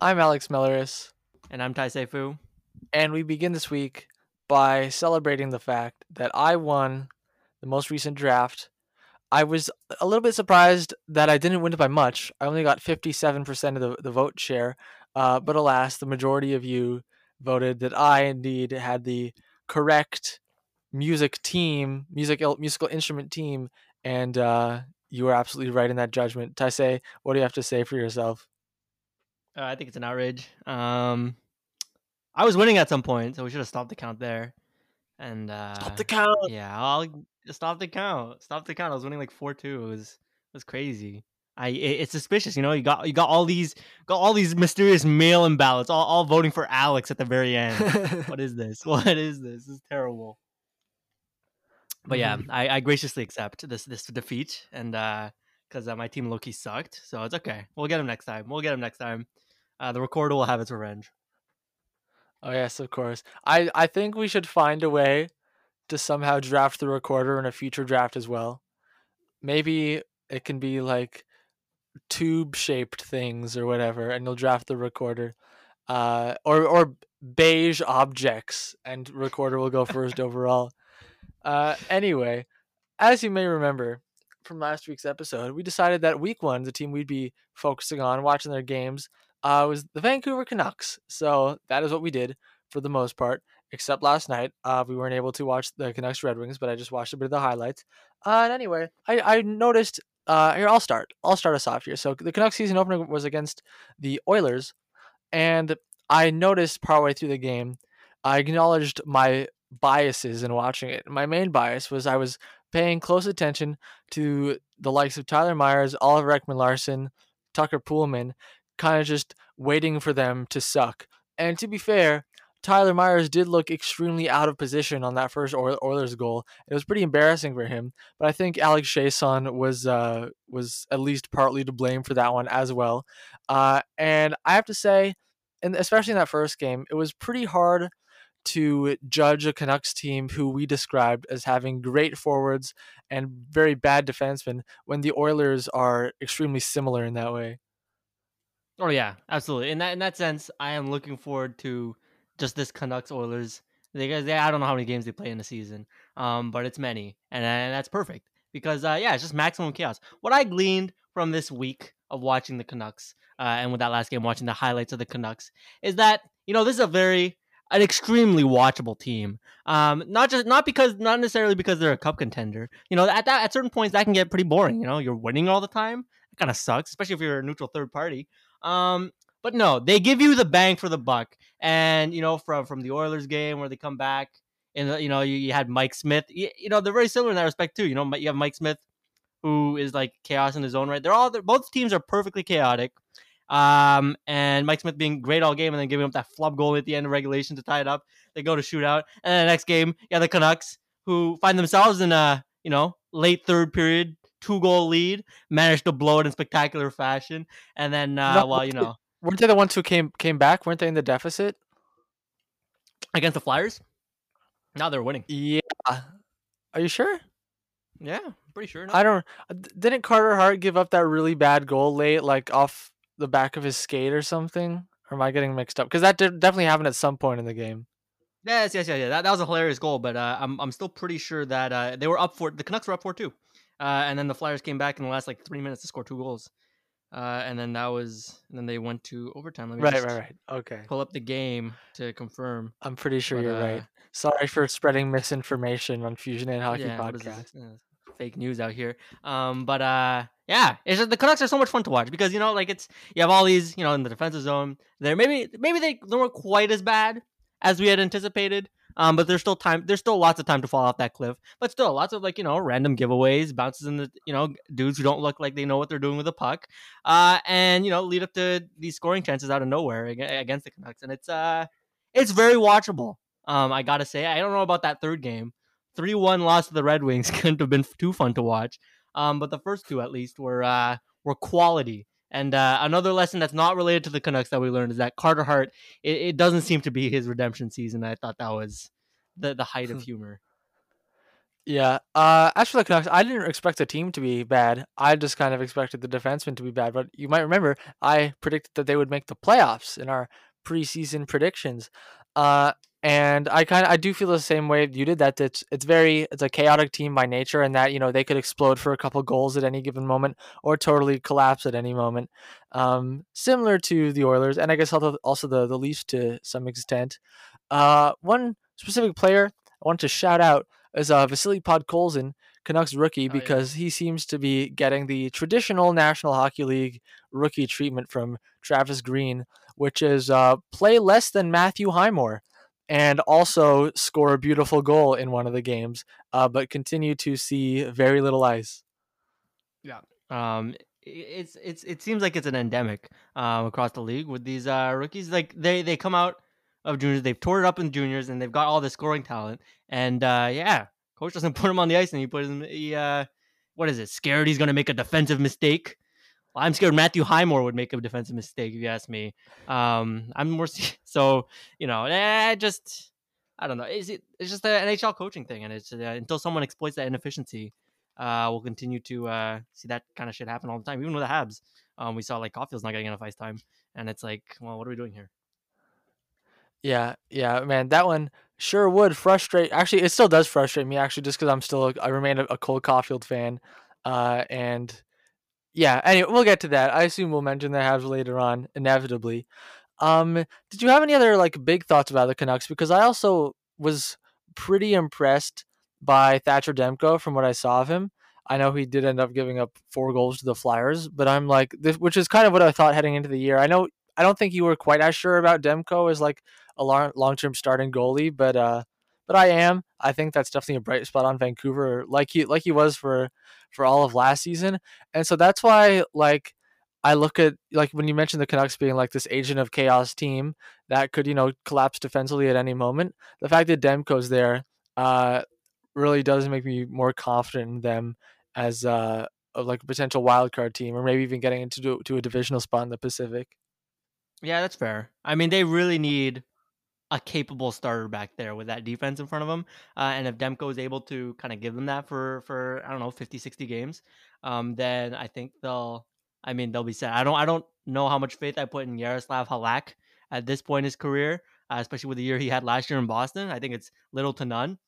I'm Alex Melleris, And I'm Tai Seifu. and we begin this week by celebrating the fact that I won the most recent draft. I was a little bit surprised that I didn't win it by much. I only got 57% of the, the vote share, uh, but alas, the majority of you voted that I indeed had the correct music team, music musical instrument team, and uh, you were absolutely right in that judgment. Taisei, what do you have to say for yourself? Uh, I think it's an outrage. Um, I was winning at some point, so we should have stopped the count there. And uh, Stop the count. Yeah, I'll stop the count. Stop the count. I was winning like four two. It was it was crazy. I it, it's suspicious. You know, you got you got all these got all these mysterious mail-in ballots, all, all voting for Alex at the very end. what is this? What is this? This is terrible. But yeah, Mhm. I, I graciously accept this this defeat, and because uh, my team Loki sucked, so it's okay. We'll get him next time. We'll get him next time. Uh, the recorder will have its revenge. Oh yes, of course. I I think we should find a way to somehow draft the recorder in a future draft as well. Maybe it can be like tube shaped things or whatever, and you'll draft the recorder. Uh, or or beige objects, and recorder will go first overall. Uh, anyway, as you may remember from last week's episode, we decided that week one, the team we'd be focusing on, watching their games, uh, was the Vancouver Canucks. So that is what we did for the most part, except last night. Uh, we weren't able to watch the Canucks Red Wings, but I just watched a bit of the highlights. Uh, and anyway, I, I noticed. Uh, here, I'll start. I'll start us off here. So the Canucks season opener was against the Oilers, and I noticed partway through the game, I acknowledged my biases in watching it. My main bias was I was paying close attention to the likes of Tyler Myers, Oliver Ekman Larsson, Tucker Poolman, kind of just waiting for them to suck. And to be fair, Tyler Myers did look extremely out of position on that first Oilers goal. It was pretty embarrassing for him, but I think Alex Chiasson was uh, was at least partly to blame for that one as well. Uh, and I have to say, and especially in that first game, it was pretty hard to judge a Canucks team who we described as having great forwards and very bad defensemen when the Oilers are extremely similar in that way. Oh yeah, absolutely. In that in that sense, I am looking forward to just this Canucks Oilers. They, they I don't know how many games they play in a season, um, but it's many, and, and that's perfect because uh, yeah, it's just maximum chaos. What I gleaned from this week of watching the Canucks uh, and with that last game, watching the highlights of the Canucks, is that you know this is a very an extremely watchable team. Um, not just not because not necessarily because they're a cup contender. You know, at that at certain points that can get pretty boring. You know, you're winning all the time. It kind of sucks, especially if you're a neutral third party. Um, but no, they give you the bang for the buck. And you know, from from the Oilers game where they come back, and you know, you, you had Mike Smith. You, you, know, they're very similar in that respect too. You know, you have Mike Smith, who is like chaos in his own right. They're all both teams are perfectly chaotic. Um, and Mike Smith being great all game and then giving up that flub goal at the end of regulation to tie it up. They go to shootout. And then the next game, yeah, the Canucks, who find themselves in a, you know, late third period, two goal lead, managed to blow it in spectacular fashion. And then, uh, well, you know. Weren't they the ones who came came back? Weren't they in the deficit? Against the Flyers? Now they're winning. Yeah. Are you sure? Yeah, pretty sure. No. I don't. Didn't Carter Hart give up that really bad goal late, like off the back of his skate or something? Or am I getting mixed up? Because that did, definitely happened at some point in the game. Yes, yes, yes, yeah. That, that was a hilarious goal, but uh, I'm I'm still pretty sure that uh, they were up for the Canucks were up for two, uh, and then the Flyers came back in the last like three minutes to score two goals, uh, and then that was and then they went to overtime. Let me right, just right, right. Okay. Pull up the game to confirm. I'm pretty sure But, you're uh, right. Sorry for spreading misinformation on Fusion and Hockey yeah, Podcast. this? Uh, fake news out here. Um, but uh, yeah, it's just, the Canucks are so much fun to watch because you know, like it's you have all these, you know, in the defensive zone. They're maybe maybe they, they weren't quite as bad as we had anticipated. Um, but there's still time. There's still lots of time to fall off that cliff. But still, lots of like you know random giveaways, bounces in the you know dudes who don't look like they know what they're doing with the puck, uh, and you know lead up to these scoring chances out of nowhere against the Canucks, and it's uh it's very watchable. Um, I gotta say, I don't know about that third game. Three one loss to the Red Wings couldn't have been too fun to watch. Um, but the first two at least were uh were quality. And uh, another lesson that's not related to the Canucks that we learned is that Carter Hart, it, it doesn't seem to be his redemption season. I thought that was the the height of humor. Yeah. Uh, as for the Canucks, I didn't expect the team to be bad. I just kind of expected the defensemen to be bad. But you might remember I predicted that they would make the playoffs in our preseason predictions. Uh, and I kind of I do feel the same way you did. That it's it's very it's a chaotic team by nature, and that you know they could explode for a couple goals at any given moment, or totally collapse at any moment. Um, similar to the Oilers, and I guess also also the the Leafs to some extent. Uh, one specific player I want to shout out is uh, Vasily Podkolzin, Canucks rookie, Oh, yeah. because he seems to be getting the traditional National Hockey League rookie treatment from Travis Green, which is uh, play less than Matthew Highmore and also score a beautiful goal in one of the games, uh, but continue to see very little ice. Yeah. Um, it's it's it seems like it's an endemic um across the league with these uh rookies. Like they they come out of juniors, they've tore it up in juniors, and they've got all the scoring talent. And uh yeah, coach doesn't put him on the ice, and he puts him. He, uh, what is it? Scared he's gonna make a defensive mistake. Well, I'm scared Matthew Highmore would make a defensive mistake if you ask me. Um, I'm more so you know. Eh, just I don't know. Is it? It's just an NHL coaching thing, and it's uh, until someone exploits that inefficiency uh, we'll continue to uh, see that kind of shit happen all the time. Even with the Habs, um, we saw like Caufield's not getting enough ice time, and it's like, well, what are we doing here? Yeah, yeah, man, that one sure would frustrate. Actually, it still does frustrate me. Actually, just because I'm still a, I remain a, a Cole Caufield fan, uh, and yeah. Anyway, we'll get to that. I assume we'll mention the Habs later on, inevitably. Um, did you have any other like big thoughts about the Canucks? Because I also was pretty impressed by Thatcher Demko from what I saw of him. I know he did end up giving up four goals to the Flyers, but I'm like this, which is kind of what I thought heading into the year. I know I don't think you were quite as sure about Demko as like a long term starting goalie, but uh, but I am. I think that's definitely a bright spot on Vancouver, like he like he was for for all of last season, and so that's why like I look at like when you mentioned the Canucks being like this agent of chaos team that could you know collapse defensively at any moment. The fact that Demko's there uh, really does make me more confident in them as uh, like a potential wild card team, or maybe even getting into to a divisional spot in the Pacific. Yeah, that's fair. I mean, they really need a capable starter back there with that defense in front of him. Uh, and if Demko is able to kind of give them that for, for, I don't know, 50, 60 games, um, then I think they'll, I mean, they'll be set. I don't, I don't know how much faith I put in Jaroslav Halak at this point in his career, uh, especially with the year he had last year in Boston. I think it's little to none.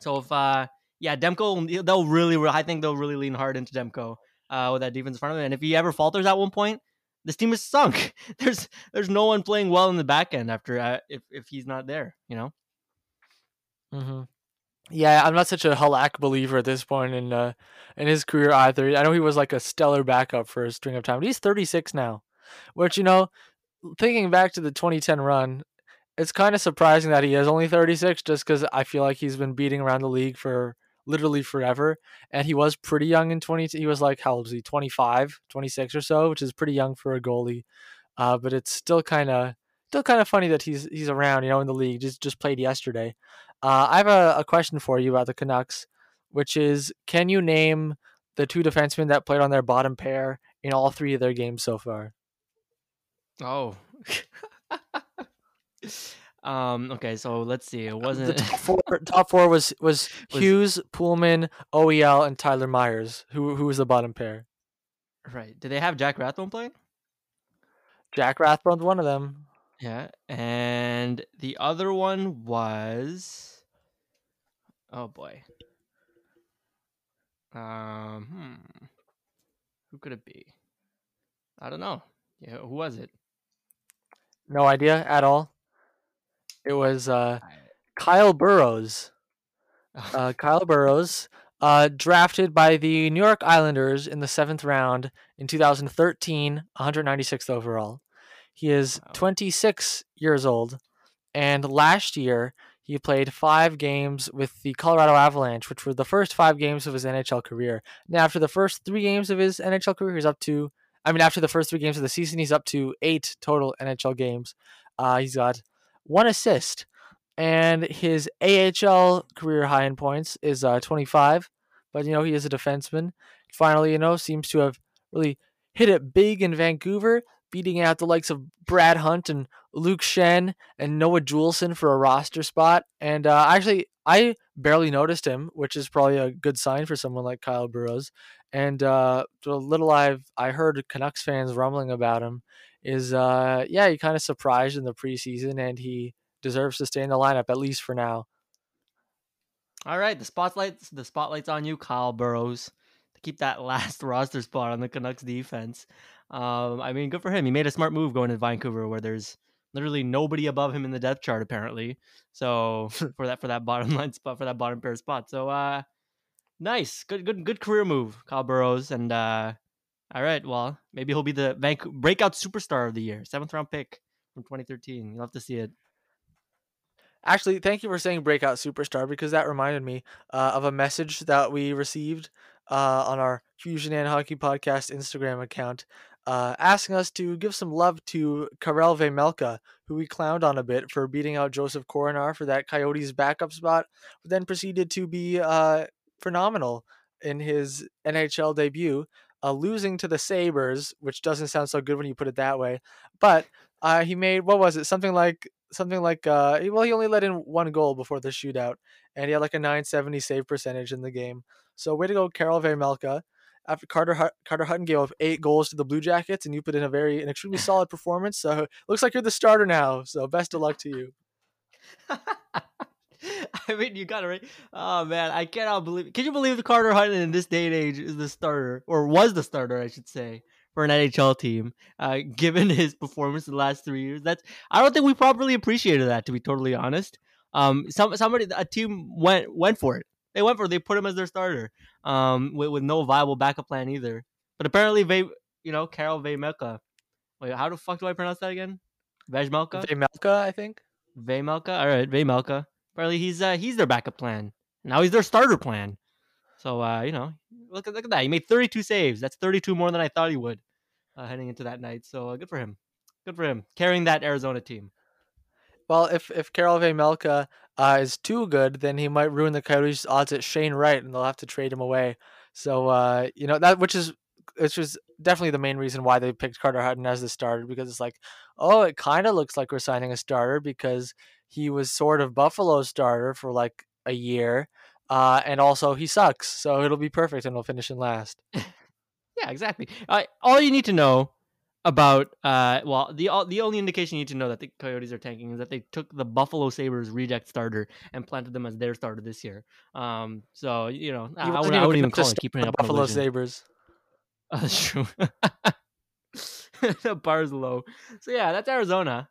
So if, uh, yeah, Demko, they'll really, I think they'll really lean hard into Demko uh, with that defense in front of him. And if he ever falters at one point, this team is sunk. There's there's no one playing well in the back end after uh, if if he's not there. You know. Mm-hmm. Yeah, I'm not such a Halak believer at this point in uh, in his career either. I know he was like a stellar backup for a string of time, but he's 36 now, which you know, thinking back to the 2010 run, it's kind of surprising that he is only 36, just because I feel like he's been beating around the league for literally forever. And he was pretty young in 20. He was like, how old was he? 25, 26 or so, which is pretty young for a goalie. Uh, but it's still kind of still kind of funny that he's he's around, you know, in the league. Just just played yesterday. Uh, I have a, a question for you about the Canucks, which is, can you name the two defensemen that played on their bottom pair in all three of their games so far? Oh. Um. Okay. So let's see. It wasn't. the top four, top four was, was Was- Hughes, Poolman, OEL, and Tyler Myers. Who who was the bottom pair? right. Did they have Jack Rathbone playing? Jack Rathbone's one of them. Yeah. And the other one was. Oh boy. Um. Hmm. Who could it be? I don't know. Yeah. Who was it? No idea at all. It was uh, Kyle Burroughs. Uh, Kyle Burroughs, uh, drafted by the New York Islanders in the seventh round in 2013, 196th overall. He is Wow. 26 years old, and last year he played five games with the Colorado Avalanche, which were the first five games of his NHL career. Now, after the first three games of his NHL career, he's up to, I mean, after the first three games of the season, he's up to eight total NHL games. Uh, he's got one assist, and his AHL career high in points is uh, 25. But you know he is a defenseman. Finally, you know, seems to have really hit it big in Vancouver. beating out the likes of Brad Hunt and Luke Schenn and Noah Juulsen for a roster spot. And uh, actually, I barely noticed him, which is probably a good sign for someone like Kyle Burroughs. And uh, the little I've I heard Canucks fans rumbling about him is, uh, yeah, he kind of surprised in the preseason, and he deserves to stay in the lineup at least for now. All right, the spotlight's the spotlight's on you, Kyle Burroughs, to keep that last roster spot on the Canucks defense. Um, I mean, good for him. He made a smart move going to Vancouver, where there's literally nobody above him in the depth chart, apparently. So for that for that bottom line spot, for that bottom pair spot. So uh, nice, good good good career move, Kyle Burroughs, And uh, all right, well, maybe he'll be the Vanco- breakout superstar of the year, seventh round pick from 2013. You'll have to see it. Actually, thank you for saying breakout superstar because that reminded me uh, of a message that we received uh, on our Fusion and Hockey Podcast Instagram account, uh, asking us to give some love to Karel Vejmelka, who we clowned on a bit for beating out Josef Korenar for that Coyotes backup spot, but then proceeded to be uh, phenomenal in his NHL debut, uh, losing to the Sabres, which doesn't sound so good when you put it that way. But uh, he made what was it? Something like something like uh well he only let in one goal before the shootout and he had like a 970 save percentage in the game so way to go Karel Vejmelka after Carter Carter Hutton gave up eight goals to the Blue Jackets and you put in a very an extremely solid performance so looks like you're the starter now so best of luck to you I mean, you got it right. Oh man, I cannot believe. Can you believe the Carter Hutton in this day and age is the starter, or was the starter, I should say, for an NHL team, uh, given his performance in the last three years. That's I don't think we properly appreciated that, to be totally honest. Um, some somebody a team went went for it. They went for it. They put him as their starter, um, with, with no viable backup plan either. But apparently, they, you know, Karel Vejmelka. Wait, how the fuck do I pronounce that again? Vejmelka. Vejmelka, I think. Vejmelka. All right, Vejmelka. Apparently, he's uh, he's their backup plan. Now he's their starter plan. So uh, you know, look at look at that. He made 32 saves. That's 32 more than I thought he would uh, heading into that night. So uh, good for him. Good for him carrying that Arizona team. Well, if if Karel Vejmelka uh, is too good, then he might ruin the Coyotes' odds at Shane Wright, and they'll have to trade him away. So uh, you know that, which is which is definitely the main reason why they picked Carter Hutton as the starter because it's like, oh, it kind of looks like we're signing a starter because he was sort of Buffalo starter for like a year, uh, and also he sucks, so it'll be perfect, and we'll finish in last. yeah, exactly. Uh, all you need to know about uh well the the only indication you need to know that the Coyotes are tanking is that they took the Buffalo Sabres reject starter and planted them as their starter this year. Um so you know I, I, would, I wouldn't even call it keeping up Buffalo Sabres. Oh, that's true. the bar's low. So yeah, that's Arizona.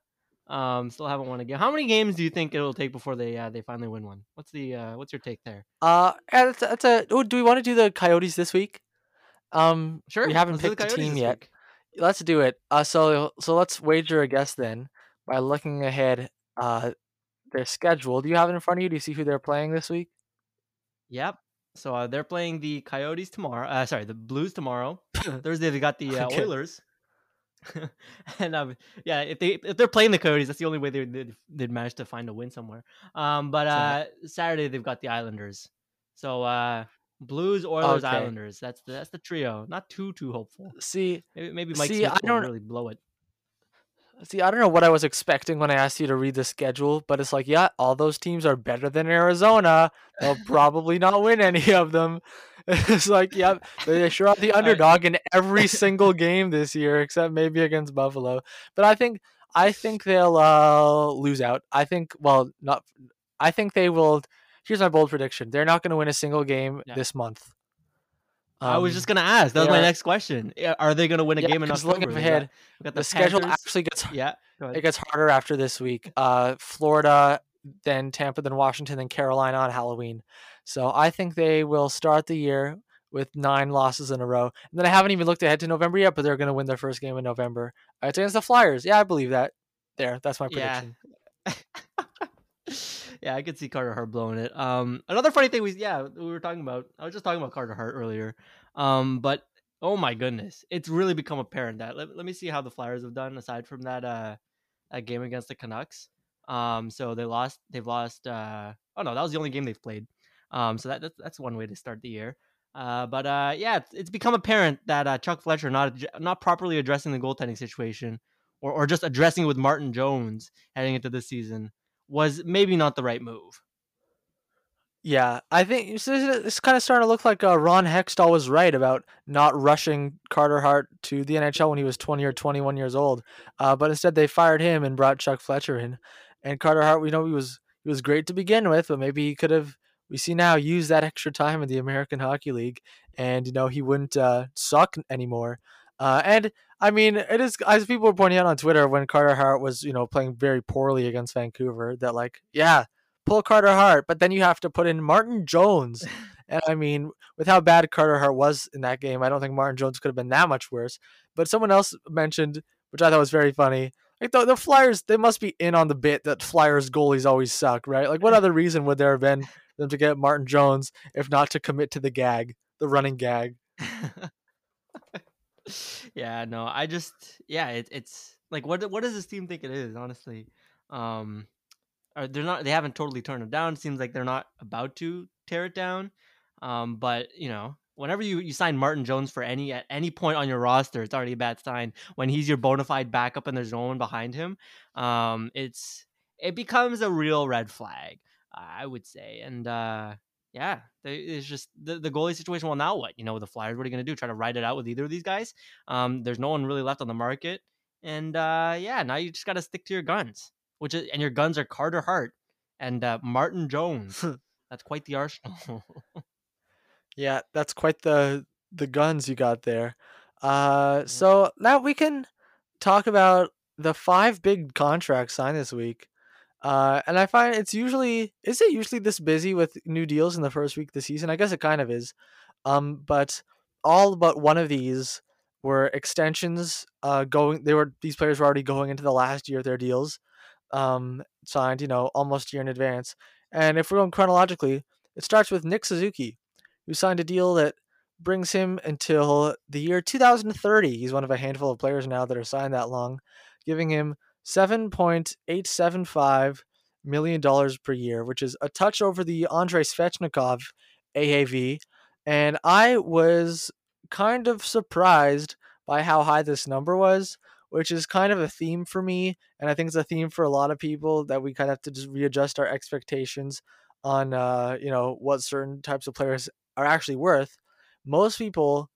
Um still haven't won a game. How many games do you think it'll take before they uh, they finally win one? What's the uh what's your take there? Uh that's, that's a oh, do we want to do the Coyotes this week? Um sure. We haven't picked the, the team yet. Week. Let's do it. Uh, so so let's wager a guess then by looking ahead. Uh, their schedule. Do you have it in front of you? Do you see who they're playing this week? Yep. So uh, they're playing the Coyotes tomorrow. Uh, sorry, the Blues tomorrow. Thursday they got the uh, okay. Oilers. and um, yeah, if they if they're playing the Coyotes, that's the only way they they'd, they'd manage to find a win somewhere. Um, but uh, Saturday they've got the Islanders. So uh, Blues, Oilers, okay. Islanders. That's the that's the trio. Not too too hopeful. See, maybe, maybe Mike see, Smith I don't really blow it. See, I don't know what I was expecting when I asked you to read the schedule, but it's like, yeah, all those teams are better than Arizona. They'll probably not win any of them. It's like, yeah, they sure are the underdog in every single game this year, except maybe against Buffalo. But I think I think they'll uh, lose out. I think, well, not. I think they will here's my bold prediction: they're not going to win a single game this month. Um, I was just going to ask. That was my next question. Are they going to win a yeah, game in October? Looking ahead, the, the schedule actually gets yeah. It gets harder after this week. Uh, Florida, then Tampa, then Washington, then Carolina on Halloween. So I think they will start the year with nine losses in a row. And then I haven't even looked ahead to November yet, but they're going to win their first game in November. It's against the Flyers. Yeah, I believe that. There, that's my prediction. Yeah. yeah, I could see Carter Hart blowing it. Um, another funny thing was, yeah, we were talking about. I was just talking about Carter Hart earlier. Um, but oh my goodness, it's really become apparent that. Let, let me see how the Flyers have done aside from that uh, that game against the Canucks. Um, so they lost. They've lost. Uh, oh no, that was the only game they've played. Um, so that that's, that's one way to start the year. Uh, but uh, yeah, it's, it's become apparent that uh, Chuck Fletcher not not properly addressing the goaltending situation, or or just addressing with Martin Jones heading into this season was maybe not the right move. Yeah, I think it's, it's kind of starting to look like uh, Ron Hextall was right about not rushing Carter Hart to the NHL when he was 20 or 21 years old. Uh, but instead, they fired him and brought Chuck Fletcher in. And Carter Hart, we know he was he was great to begin with, but maybe he could have we see now use that extra time in the American Hockey League, and you know he wouldn't uh, suck anymore. Uh, and I mean, it is as people were pointing out on Twitter when Carter Hart was you know playing very poorly against Vancouver that like yeah pull Carter Hart, but then you have to put in Martin Jones. And I mean, with how bad Carter Hart was in that game, I don't think Martin Jones could have been that much worse. But someone else mentioned, which I thought was very funny, like the, the Flyers, they must be in on the bit that Flyers goalies always suck, right? Like, what other reason would there have been them to get Martin Jones if not to commit to the gag, the running gag? yeah, no, I just, yeah, it, it's like, what what does this team think it is? Honestly, um, are they're not, they haven't totally turned it down. It seems like they're not about to tear it down. Um, but you know, whenever you, you sign Martin Jones for any at any point on your roster, it's already a bad sign. When he's your bona fide backup and there's no one behind him, um, it's it becomes a real red flag, I would say. And uh, yeah, it's just the, the goalie situation. Well, now what? You know, the Flyers, what are you going to do? Try to ride it out with either of these guys? Um, there's no one really left on the market, and uh, yeah, now you just got to stick to your guns, which is and your guns are Carter Hart and uh, Martin Jones. That's quite the arsenal. Yeah, that's quite the the guns you got there. Uh, so now we can talk about the five big contracts signed this week. Uh, and I find it's usually is it usually this busy with new deals in the first week of the season? I guess it kind of is. Um, but all but one of these were extensions. Uh, going they were these players were already going into the last year of their deals. Um, signed, you know, almost a year in advance. And if we're going chronologically, it starts with Nick Suzuki, who signed a deal that brings him until the year 2030. He's one of a handful of players now that are signed that long, giving him $7.875 million per year, which is a touch over the Andrei Svechnikov AAV. And I was kind of surprised by how high this number was, which is kind of a theme for me. And I think it's a theme for a lot of people that we kind of have to just readjust our expectations on, uh, you know, what certain types of players are actually worth, most people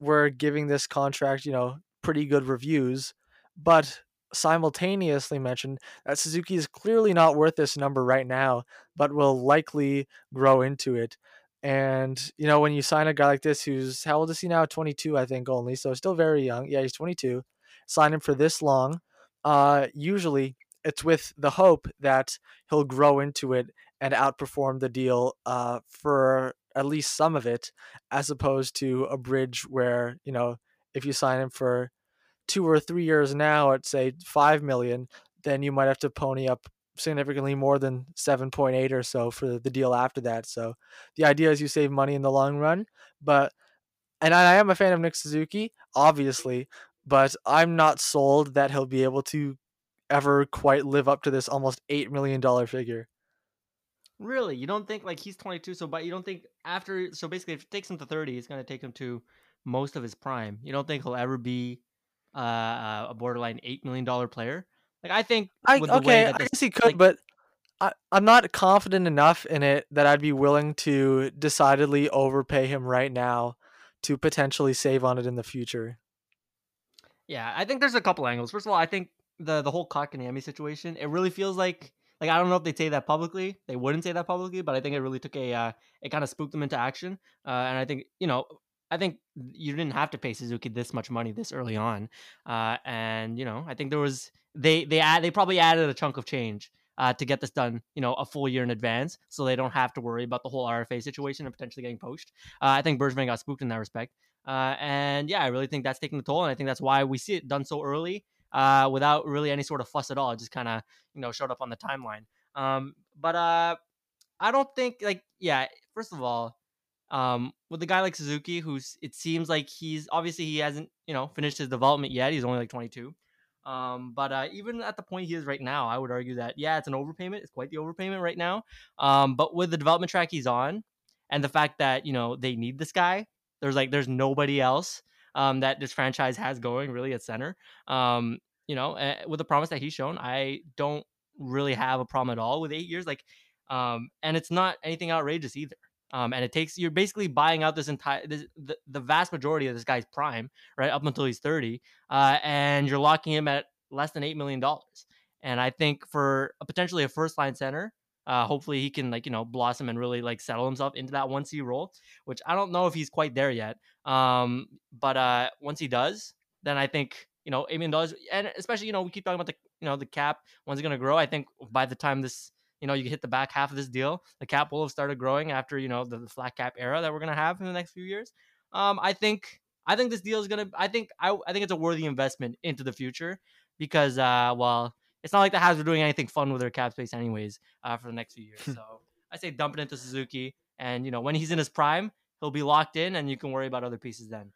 were giving this contract, you know, pretty good reviews, but simultaneously mentioned that Suzuki is clearly not worth this number right now, but will likely grow into it. And, you know, when you sign a guy like this who's, how old is he now? 22, I think, only. So still very young. Yeah, he's 22. Sign him for this long. Uh, usually it's with the hope that he'll grow into it and outperform the deal uh, for at least some of it, as opposed to a bridge where you know if you sign him for two or three years now at say five million, then you might have to pony up significantly more than 7.8 or so for the deal after that. So the idea is you save money in the long run, but and I am a fan of Nick Suzuki, obviously, but I'm not sold that he'll be able to ever quite live up to this almost eight million dollar figure. Really, you don't think like he's 22, so but you don't think after so basically if it takes him to 30, it's gonna take him to most of his prime. You don't think he'll ever be uh, a borderline eight million dollar player? Like I think I okay, I guess he could, like, but I, I'm not confident enough in it that I'd be willing to decidedly overpay him right now to potentially save on it in the future. Yeah, I think there's a couple angles. First of all, I think the the whole Kotkaniemi situation, it really feels like like I don't know if they'd say that publicly. They wouldn't say that publicly, but I think it really took a uh, it kind of spooked them into action. Uh, and I think you know I think you didn't have to pay Suzuki this much money this early on. Uh, and you know I think there was they they add they probably added a chunk of change. Uh, to get this done, you know, a full year in advance, so they don't have to worry about the whole RFA situation and potentially getting poached. Uh, I think Bergevin got spooked in that respect, uh, and yeah, I really think that's taking the toll, and I think that's why we see it done so early uh, without really any sort of fuss at all. It just kind of you know showed up on the timeline. Um, but uh, I don't think like yeah. First of all, um, with a guy like Suzuki, who's it seems like he's obviously he hasn't you know finished his development yet. He's only like 22. Um, but uh, even at the point he is right now, I would argue that yeah, it's an overpayment. It's quite the overpayment right now. Um, but with the development track he's on, and the fact that you know they need this guy. There's like there's nobody else um, that this franchise has going really at center. Um, you know, with the promise that he's shown, I don't really have a problem at all with eight years. Like, um, and it's not anything outrageous either. Um, and it takes you're basically buying out this entire this, the, the vast majority of this guy's prime, right up until he's 30, uh, and you're locking him at less than eight million dollars. And I think for a, potentially a first line center, uh, hopefully he can like you know blossom and really like settle himself into that one C role, which I don't know if he's quite there yet. Um, but uh, once he does, then I think you know eight million dollars, and especially you know we keep talking about the you know the cap when's it going to grow. I think by the time this you know, you hit the back half of this deal, the cap will have started growing after, you know, the, the flat cap era that we're gonna have in the next few years. Um, I think I think this deal is gonna I think I, I think it's a worthy investment into the future because uh well it's not like the Habs are doing anything fun with their cap space anyways uh, for the next few years. so I say dump it into Suzuki and you know when he's in his prime, he'll be locked in and you can worry about other pieces then.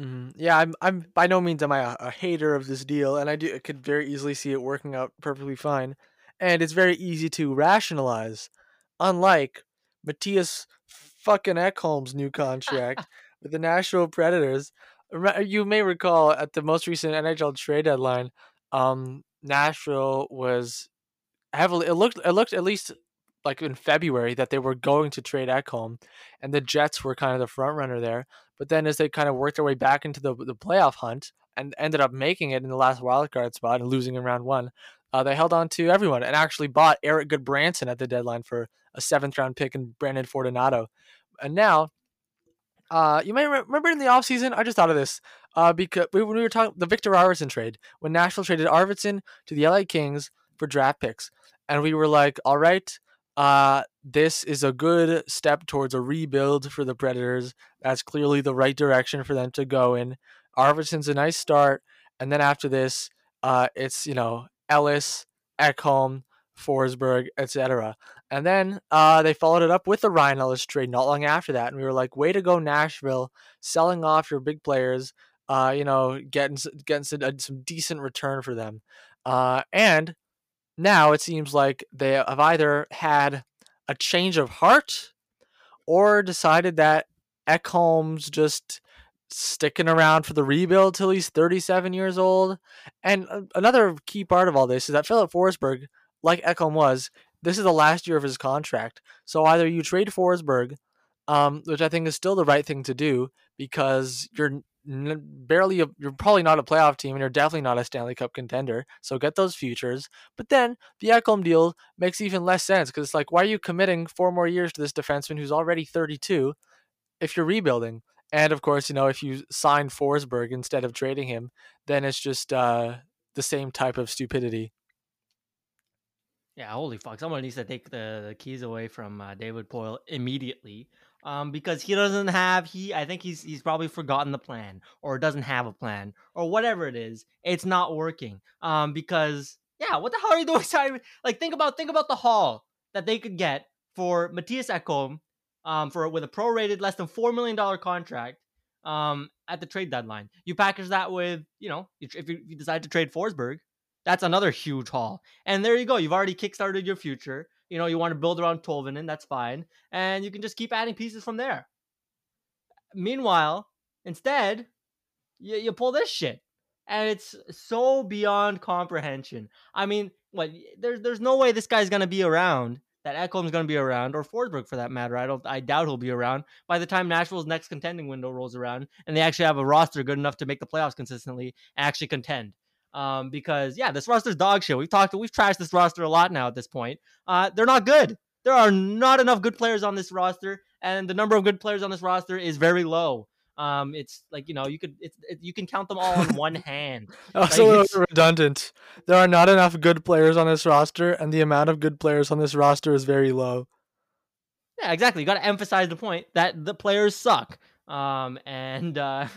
Mm-hmm. Yeah, I'm. I'm by no means am I a, a, hater of this deal, and I do I could very easily see it working out perfectly fine and it's very easy to rationalize. Unlike Mattias fucking Ekholm's new contract with the Nashville Predators. You may recall at the most recent NHL trade deadline, um, Nashville was heavily. It looked. It looked at least like in February that they were going to trade Ekholm, and the Jets were kind of the front runner there. But then as they kind of worked their way back into the the playoff hunt and ended up making it in the last wildcard spot and losing in round one, uh, they held on to everyone and actually bought Erik Gudbranson at the deadline for a seventh round pick and Brandon Fortunato. And now, uh, you may remember in the offseason, I just thought of this uh, because we, when we were talking the Viktor Arvidsson trade, when Nashville traded Arvidsson to the LA Kings for draft picks. And we were like, all right, uh, this is a good step towards a rebuild for the Predators. That's clearly the right direction for them to go in. Arvidsson's a nice start. And then after this, uh, it's, you know, Ellis, Ekholm, Forsberg, etc. And then uh, they followed it up with the Ryan Ellis trade not long after that, and we were like, "Way to go, Nashville, selling off your big players, uh, you know, getting getting some, uh, some decent return for them." Uh, and now it seems like they have either had a change of heart or decided that Ekholm's just sticking around for the rebuild till he's 37 years old. And another key part of all this is that Filip Forsberg, like Ekholm was, this is the last year of his contract. So either you trade Forsberg, um, which I think is still the right thing to do because you're barely, a, you're probably not a playoff team and you're definitely not a Stanley Cup contender. So get those futures. But then the Ekholm deal makes even less sense because it's like, why are you committing four more years to this defenseman who's already 32 if you're rebuilding? And of course, you know, if you sign Forsberg instead of trading him, then it's just uh, the same type of stupidity. Yeah, holy fuck! Someone needs to take the, the keys away from uh, David Poile immediately, um, because he doesn't have he. I think he's he's probably forgotten the plan or doesn't have a plan or whatever it is. It's not working. Um, because yeah, what the hell are you doing? Like, think about think about the haul that they could get for Mattias Ekholm um, for with a prorated less than four million dollar contract um, at the trade deadline. You package that with you know if you, if you decide to trade Forsberg, that's another huge haul. And there you go. You've already kickstarted your future. You know you want to build around Tolvanen, that's fine, and you can just keep adding pieces from there. Meanwhile, instead, you, you pull this shit and it's so beyond comprehension. I mean, what there's there's no way this guy's gonna be around that Ekholm's to be around, or Forsberg for that matter. I don't. I doubt he'll be around by the time Nashville's next contending window rolls around, and they actually have a roster good enough to make the playoffs consistently and actually contend. Um, because yeah, this roster's dog shit. We've talked, we've trashed this roster a lot now at this point. Uh, they're not good. There are not enough good players on this roster, and the number of good players on this roster is very low. Um, it's like you know you could it's it, you can count them all on one hand. also like, redundant. There are not enough good players on this roster, and the amount of good players on this roster is very low. Yeah, exactly. You got to emphasize the point that the players suck. Um, and uh,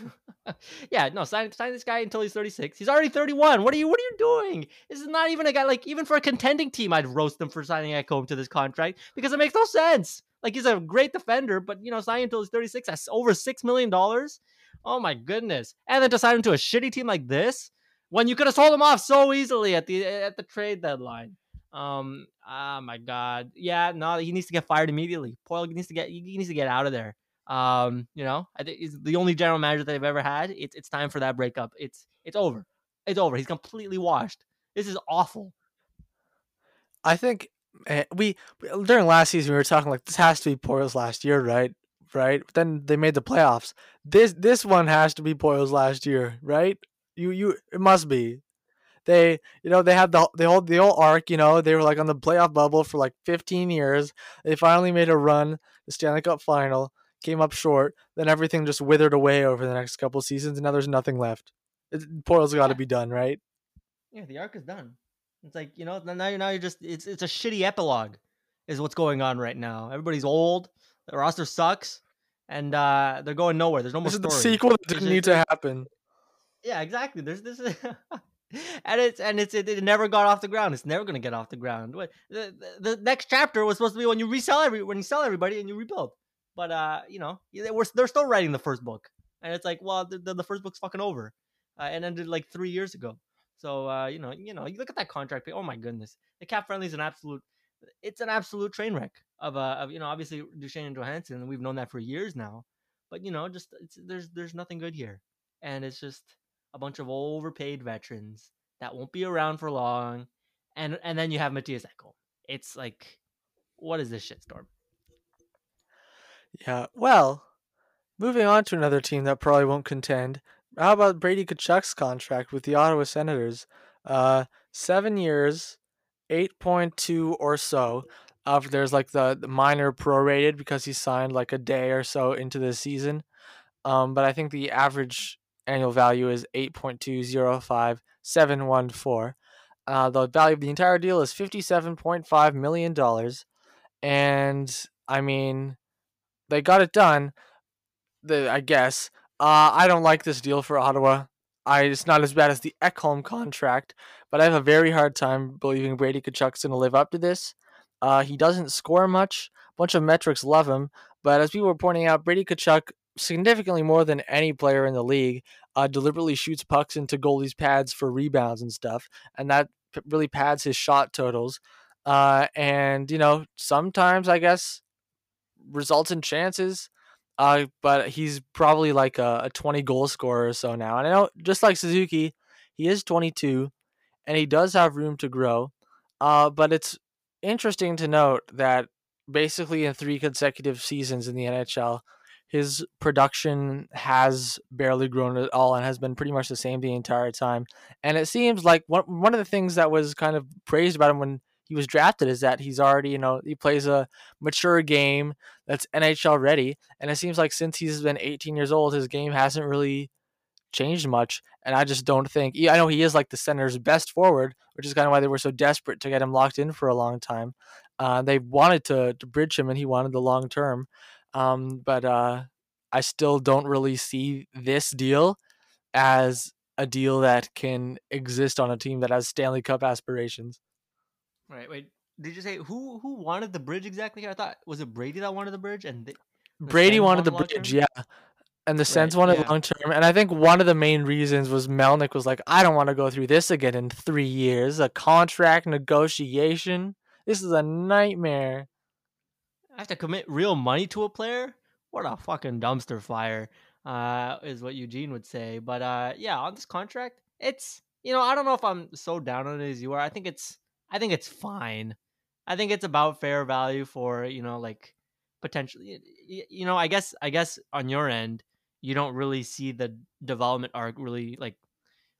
yeah, no, sign sign this guy until he's 36. He's already 31. What are you What are you doing? This is not even a guy like even for a contending team, I'd roast them for signing Ekholm to this contract because it makes no sense. Like he's a great defender, but you know, sign until he's 36, that's over six million dollars. Oh my goodness! And then to sign him to a shitty team like this, when you could have sold him off so easily at the at the trade deadline. Um, oh my god, yeah, no, he needs to get fired immediately. Poile needs to get he needs to get out of there. Um, you know, I think he's the only general manager that they've ever had. It's it's time for that breakup. It's it's over. It's over. He's completely washed. This is awful. I think eh, we during last season we were talking like this has to be Poile's last year, right? Right. But then they made the playoffs. This this one has to be Poile's last year, right? You you it must be. They you know they had the the whole the whole arc. You know they were like on the playoff bubble for like 15 years. They finally made a run, the Stanley Cup final, came up short. Then everything just withered away over the next couple seasons, and now there's nothing left. It, Poile's got to Yeah. be done, right? Yeah, the arc is done. It's like you know now you're now you're just it's it's a shitty epilogue, is what's going on right now. Everybody's old. The roster sucks, and uh they're going nowhere. There's no more This is the story. sequel that didn't need to happen. Yeah, exactly. There's this, and it's and it's it, it never got off the ground. It's never gonna get off the ground. The, the the next chapter was supposed to be when you resell every when you sell everybody and you rebuild. But uh, you know, they we're they're still writing the first book, and it's like, well, the, the, the first book's fucking over, uh, and ended like three years ago. So uh, you know, you know, you look at that contract. Oh my goodness, the cap friendly is an absolute. It's an absolute train wreck of uh, of you know, obviously Duchene and Johansen. We've known that for years now, but you know, just there's there's nothing good here, and it's just a bunch of overpaid veterans that won't be around for long, and and then you have Mattias Ekholm. It's like, what is this shitstorm? Yeah. Well, moving on to another team that probably won't contend. How about Brady Tkachuk's contract with the Ottawa Senators? Uh, seven years, eight point two or so. Uh, there's like the, the minor prorated because he signed like a day or so into the season. Um, but I think the average annual value is eight point two zero five seven one four. Uh, the value of the entire deal is fifty-seven point five million dollars, and I mean, they got it done. The I guess. Uh, I don't like this deal for Ottawa. I it's not as bad as the Ekholm contract, but I have a very hard time believing Brady Tkachuk's going to live up to this. Uh, he doesn't score much. A bunch of metrics love him, but as people were pointing out, Brady Tkachuk significantly more than any player in the league uh, deliberately shoots pucks into goalies' pads for rebounds and stuff, and that really pads his shot totals. Uh, and you know, sometimes I guess results in chances. Uh, but he's probably like a, a 20 goal scorer or so now. And I know, just like Suzuki, he is 22 and he does have room to grow. Uh, but it's interesting to note that basically in three consecutive seasons in the NHL, his production has barely grown at all and has been pretty much the same the entire time. And it seems like one, one of the things that was kind of praised about him when he was drafted is that he's already, you know, he plays a mature game that's NHL ready. And it seems like since he's been 18 years old, his game hasn't really changed much. And I just don't think, I know he is like the center's best forward, which is kind of why they were so desperate to get him locked in for a long time. Uh, they wanted to, to bridge him and he wanted the long term. Um, but uh, I still don't really see this deal as a deal that can exist on a team that has Stanley Cup aspirations. Right. Wait. Did you say who who wanted the bridge exactly? I thought was it Brady that wanted the bridge and the, the Brady Sens wanted the bridge, yeah. And the Sens Right, wanted yeah. long term. And I think one of the main reasons was Melnyk was like, I don't want to go through this again in three years. A contract negotiation. This is a nightmare. I have to commit real money to a player. What a fucking dumpster fire, uh, is what Eugene would say. But uh, yeah, on this contract, it's you know I don't know if I'm so down on it as you are. I think it's I think it's fine. I think it's about fair value for you know like potentially you know I guess I guess on your end you don't really see the development arc really like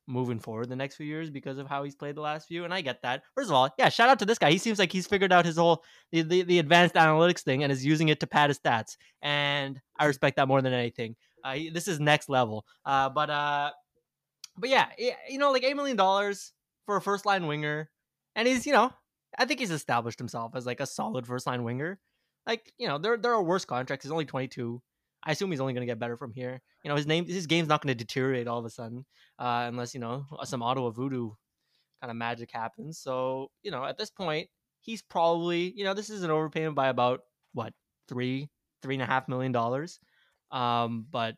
moving forward the next few years because of how he's played the last few and I get that. First of all, yeah, shout out to this guy. He seems like he's figured out his whole the, the, the advanced analytics thing and is using it to pad his stats and I respect that more than anything. Uh, he- this is next level. Uh, but uh but yeah, you know like 8 million dollars for a first line winger and he's, you know, I think he's established himself as like a solid first line winger. Like, you know, there there are worse contracts. He's only 22. I assume he's only going to get better from here. You know, his name, his game's not going to deteriorate all of a sudden, uh, unless you know some Ottawa voodoo kind of magic happens. So, you know, at this point, he's probably, you know, this is an overpayment by about what three, three and a half million dollars. Um, but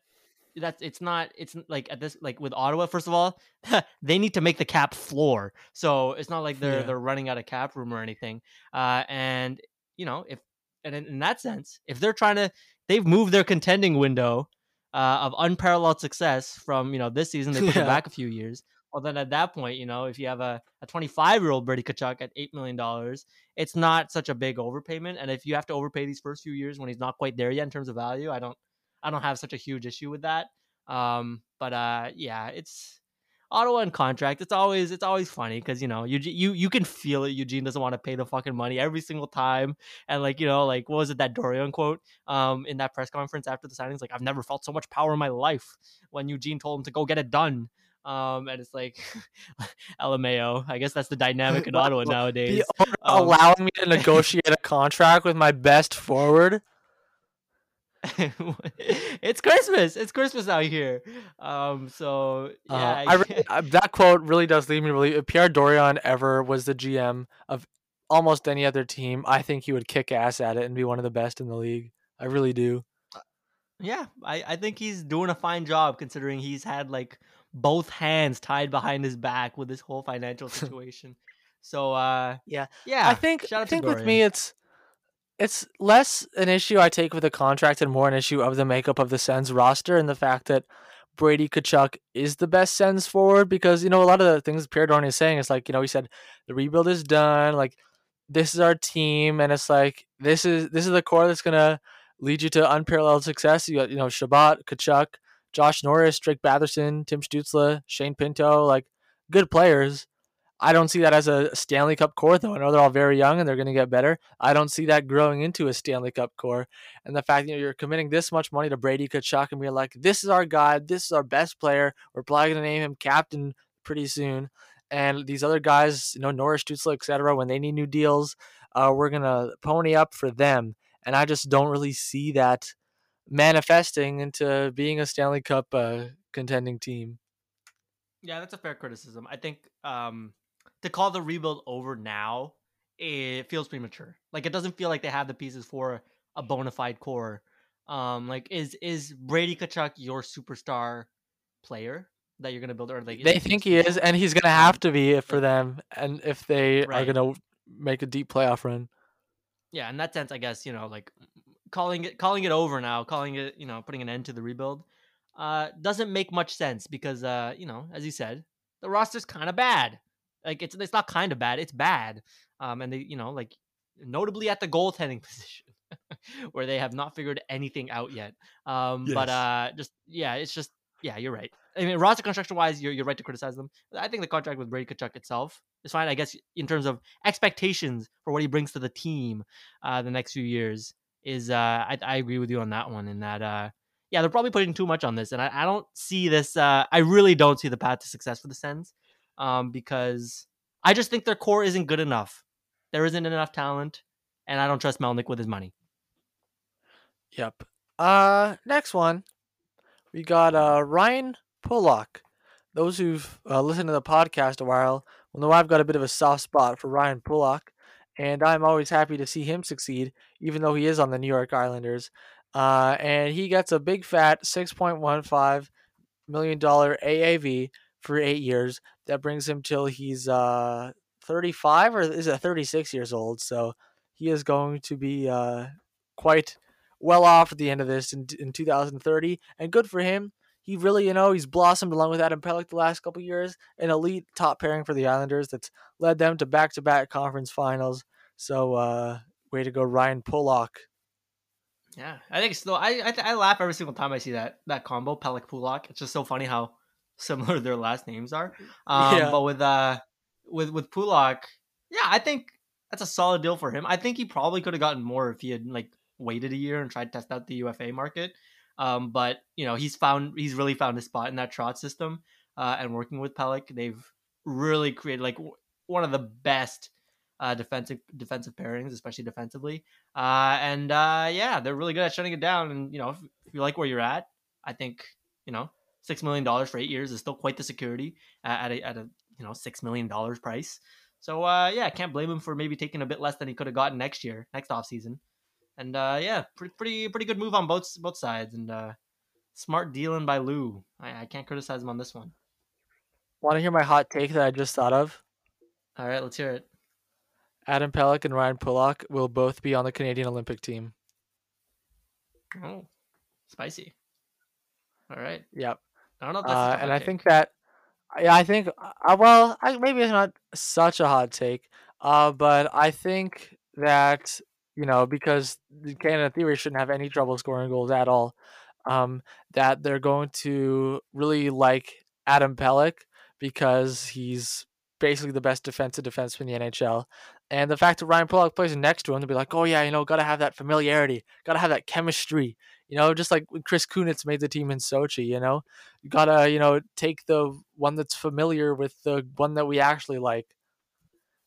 that's it's not it's like at this like with Ottawa. First of all, they need to make the cap floor, so it's not like they're Yeah. they're running out of cap room or anything. Uh, and you know if and in, in that sense, if they're trying to, they've moved their contending window uh, of unparalleled success from you know this season. They put Yeah. it back a few years. Well, then at that point, you know, if you have a, a 25 year old Brady Tkachuk at $8 million, it's not such a big overpayment. And if you have to overpay these first few years when he's not quite there yet in terms of value, I don't, I don't have such a huge issue with that. Um, but uh, yeah, it's Ottawa and contract. It's always, it's always funny because you know, you you you can feel it. Eugene doesn't want to pay the fucking money every single time, and like you know, like what was it that Dorion quote um in that press conference after the signings? Like I've never felt so much power in my life when Eugene told him to go get it done. Um, and it's like LMAO. I guess that's the dynamic in Ottawa nowadays. Um, allowing me to negotiate a contract with my best forward. it's Christmas. It's Christmas out here. Um, so Uh, yeah, I really, uh, that quote really does leave me to believe if Pierre Dorion ever was the GM of almost any other team, I think he would kick ass at it and be one of the best in the league. I really do. yeah, I, I think he's doing a fine job considering he's had like both hands tied behind his back with this whole financial situation. so uh, Yeah. yeah, I think I think with me it's it's less an issue I take with the contract and more an issue of the makeup of the Sens roster and the fact that Brady Tkachuk is the best Sens forward because you know a lot of the things Pierre Dorion is saying is like you know he said the rebuild is done like this is our team and it's like this is this is the core that's gonna lead you to unparalleled success. You got you know Chabot, Tkachuk, Josh Norris, Drake Batherson, Tim Stützle, Shane Pinto, like good players. I don't see that as a Stanley Cup core, though. I know they're all very young and they're going to get better. I don't see that growing into a Stanley Cup core. And the fact that you're committing this much money to Brady Tkachuk and we're like, this is our guy, this is our best player. We're probably going to name him captain pretty soon. And these other guys, you know, Norris, Stützle, etc., when they need new deals, uh, we're going to pony up for them. And I just don't really see that manifesting into being a Stanley Cup uh, contending team. Yeah, that's a fair criticism. I think um, to call the rebuild over now, it feels premature. Like it doesn't feel like they have the pieces for a bona fide core. Um, like is is Brady Tkachuk your superstar player that you're gonna build? Or like They think he is, and he's going to have to be for them, and if they Right. are going to make a deep playoff run. yeah. In that sense, I guess you know like calling it calling it over now, calling it you know putting an end to the rebuild, uh, doesn't make much sense because uh, you know as you said, the roster's kind of bad. Like it's it's not kind of bad, it's bad. Um, and they you know like notably at the goaltending position. where they have not figured anything out yet. Um, but uh, just yeah, it's just yeah, you're right. I mean, roster construction wise, you're you're right to criticize them. I think the contract with Brady Tkachuk itself is fine. I guess in terms of expectations for what he brings to the team, uh, the next few years is uh, I, I agree with you on that one. In that uh, yeah, they're probably putting too much on this, and I, I don't see this. Uh, I really don't see the path to success for the Sens, um, because I just think their core isn't good enough. There isn't enough talent, and I don't trust Melnyk with his money. Yep. Uh, next one, we got uh Ryan Pulock. Those who've uh, listened to the podcast a while will know I've got a bit of a soft spot for Ryan Pulock, and I'm always happy to see him succeed, even though he is on the New York Islanders. Uh, and he gets a big fat six point one five million dollar AAV for eight years. That brings him till he's uh 35 or is it 36 years old. So he is going to be uh quite well off at the end of this in, in 2030 and good for him he really you know he's blossomed along with adam pelech the last couple years an elite top pairing for the islanders that's led them to back-to-back conference finals so uh way to go ryan Pulock. Yeah, I think still I I, I laugh every single time I see that that combo Pelech Pulock. It's just so funny how similar their last names are. Um, Yeah. But with uh with with Pulock, yeah, I think that's a solid deal for him. I think he probably could have gotten more if he had like waited a year and tried to test out the UFA market. Um, but you know he's found he's really found his spot in that Trotz system. Uh, and working with Pelech, they've really created like w- one of the best uh, defensive defensive pairings, especially defensively. Uh, and uh, yeah, they're really good at shutting it down. And you know, if, if you like where you're at, I think you know six million dollars for eight years is still quite the security at a at a you know six million dollars price. So uh, yeah, I can't blame him for maybe taking a bit less than he could have gotten next year, next off season. And uh, yeah, pretty pretty pretty good move on both both sides. And uh, Smart dealing by Lou. I, I can't criticize him on this one. Want to hear my hot take that I just thought of? All right, let's hear it. Adam Pelech and Ryan Pulock will both be on the Canadian Olympic team. Oh, spicy. All right. Yep. I don't know. If Uh, that's and I think that, yeah, I think, uh, well, I, maybe it's not such a hot take, uh, but I think that, you know, because the Canada Theory shouldn't have any trouble scoring goals at all, um, that they're going to really like Adam Pelech because he's basically the best defensive defenseman in the NHL. And the fact that Ryan Pulock plays next to him, they'll be like, oh, yeah, you know, got to have that familiarity, got to have that chemistry. You know, just like Chris Kunitz made the team in Sochi, you know, you gotta, you know, take the one that's familiar with the one that we actually like,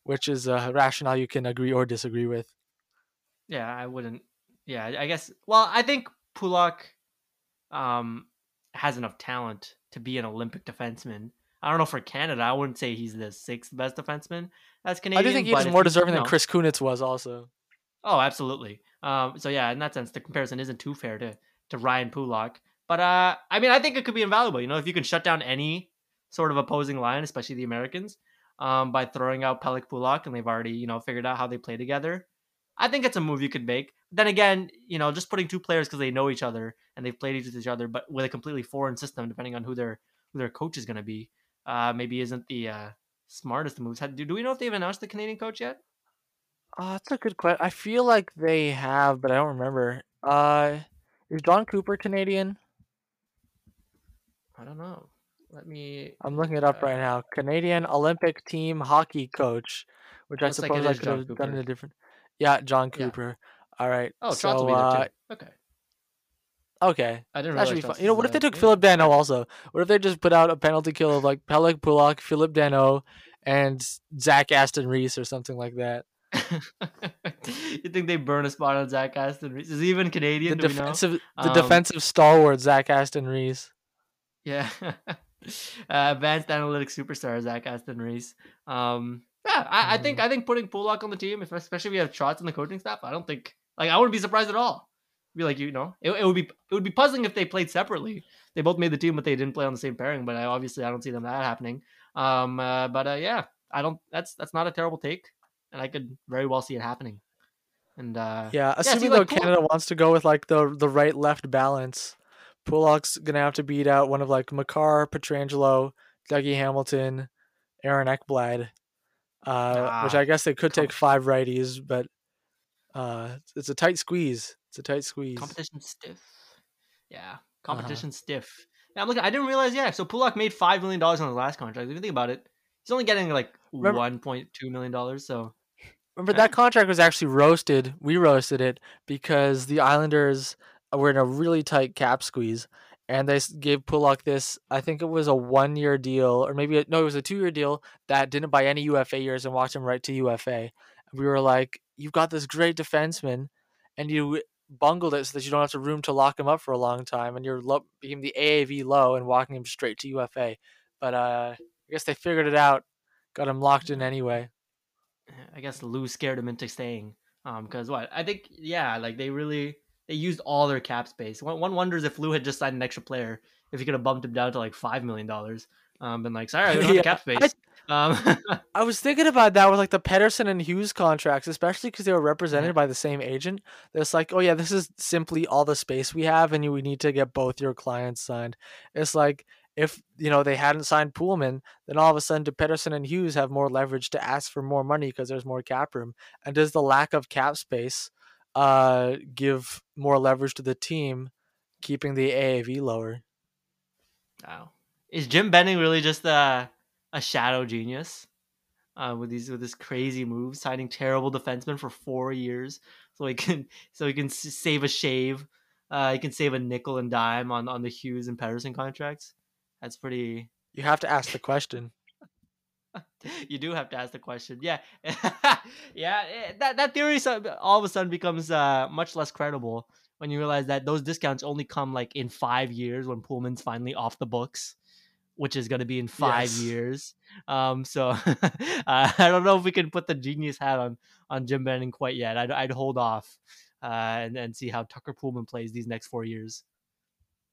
which is a rationale you can agree or disagree with. Yeah, I wouldn't. Yeah, I guess. Well, I think Pulock um, has enough talent to be an Olympic defenseman. I don't know for Canada. I wouldn't say he's the sixth best defenseman as Canadian. I do think he's more deserving than Chris Kunitz was also. Oh, absolutely. Um, so yeah, in that sense, the comparison isn't too fair to to Ryan Pulock. But uh, I mean, I think it could be invaluable. You know, if you can shut down any sort of opposing line, especially the Americans, um, by throwing out Pelech Pulock, and they've already you know figured out how they play together. I think it's a move you could make. Then again, you know, just putting two players because they know each other and they've played each other, but with a completely foreign system, depending on who their who their coach is going to be, uh, maybe isn't the uh, smartest moves. Do, do we know if they've announced the Canadian coach yet? Oh, that's a good question. I feel like they have, but I don't remember. Uh, is Jon Cooper Canadian? I don't know. Let me. I'm looking it up right Uh, now. Canadian Olympic team hockey coach, which I Looks like suppose I could John have done in a different. Yeah, John Yeah. Cooper. All right. Oh, so, will be there uh, too. Okay. okay. I didn't That should be fun. You know, what if they took Yeah. Phillip Danault also? What if they just put out a penalty kill of like Pelech Pulock, Phillip Danault, and Zach Aston Reese or something like that? you think they burn a spot on Zach Aston Reese? Is he even Canadian? Know? defensive, the Um, defensive stalwart Zach Aston Reese. Yeah. uh, advanced analytics superstar Zach Aston Reese. Um, yeah, I, I think Mm-hmm. I think putting Pulock on the team, if- especially if we have Trotz in the coaching staff, I don't think like I wouldn't be surprised at all. Be like you know, it, it would be it would be puzzling if they played separately. They both made the team, but they didn't play on the same pairing. But I obviously I don't see them that happening. Um, uh, but uh, yeah, I don't. That's that's not a terrible take, and I could very well see it happening. And uh, Yeah, assuming see, though like, Pulock- Canada wants to go with like the the right left balance, Pulock's gonna have to beat out one of like Makar, Pietrangelo, Dougie Hamilton, Aaron Ekblad, uh, which Ah, I guess they could take five righties, but uh, it's a tight squeeze. It's a tight squeeze. competition stiff. Yeah, Uh-huh. competition stiff. Yeah, I'm looking. I didn't realize. Yeah, so Pulock made five million dollars on his last contract. If you think about it, he's only getting like Remember- one point two million dollars. So Remember that contract was actually roasted. We roasted it because the Islanders were in a really tight cap squeeze, and they gave Pulock this. I think it was a one-year deal, or maybe no, it was a two-year deal that didn't buy any UFA years and walked him right to UFA. We were like, "You've got this great defenseman, and you bungled it so that you don't have to room to lock him up for a long time, and you're low, became the AAV low and walking him straight to UFA." But uh, I guess they figured it out, got him locked in anyway. I guess Lou scared him into staying. Um, because what I think, yeah, like they really they used all their cap space. One, one wonders if Lou had just signed an extra player, if he could have bumped him down to like five million dollars. Um, been like, sorry, we don't have Yeah, cap I- space. Um, I was thinking about that with like the Pettersson and Hughes contracts, especially because they were represented by the same agent. It's like, oh yeah, this is simply all the space we have, and you, we need to get both your clients signed. It's like if you know they hadn't signed Poolman, then all of a sudden, do Pettersson and Hughes have more leverage to ask for more money because there's more cap room? And does the lack of cap space uh, give more leverage to the team, keeping the AAV lower? Wow. Is Jim Benning really just a a shadow genius? Uh, with these with this crazy move, signing terrible defensemen for four years, so he can so he can save a shave. Uh, he can save a nickel and dime on on the Hughes and Pettersson contracts. That's pretty. You have to ask the question. you do have to ask the question. Yeah, yeah. eh, That that theory so- all of a sudden becomes uh, much less credible when you realize that those discounts only come like in five years when Poolman's finally off the books, which is going to be in five Yes. years. Um, so uh, I don't know if we can put the genius hat on on Jim Benning quite yet. I'd, I'd hold off uh, and and see how Tucker Poolman plays these next four years.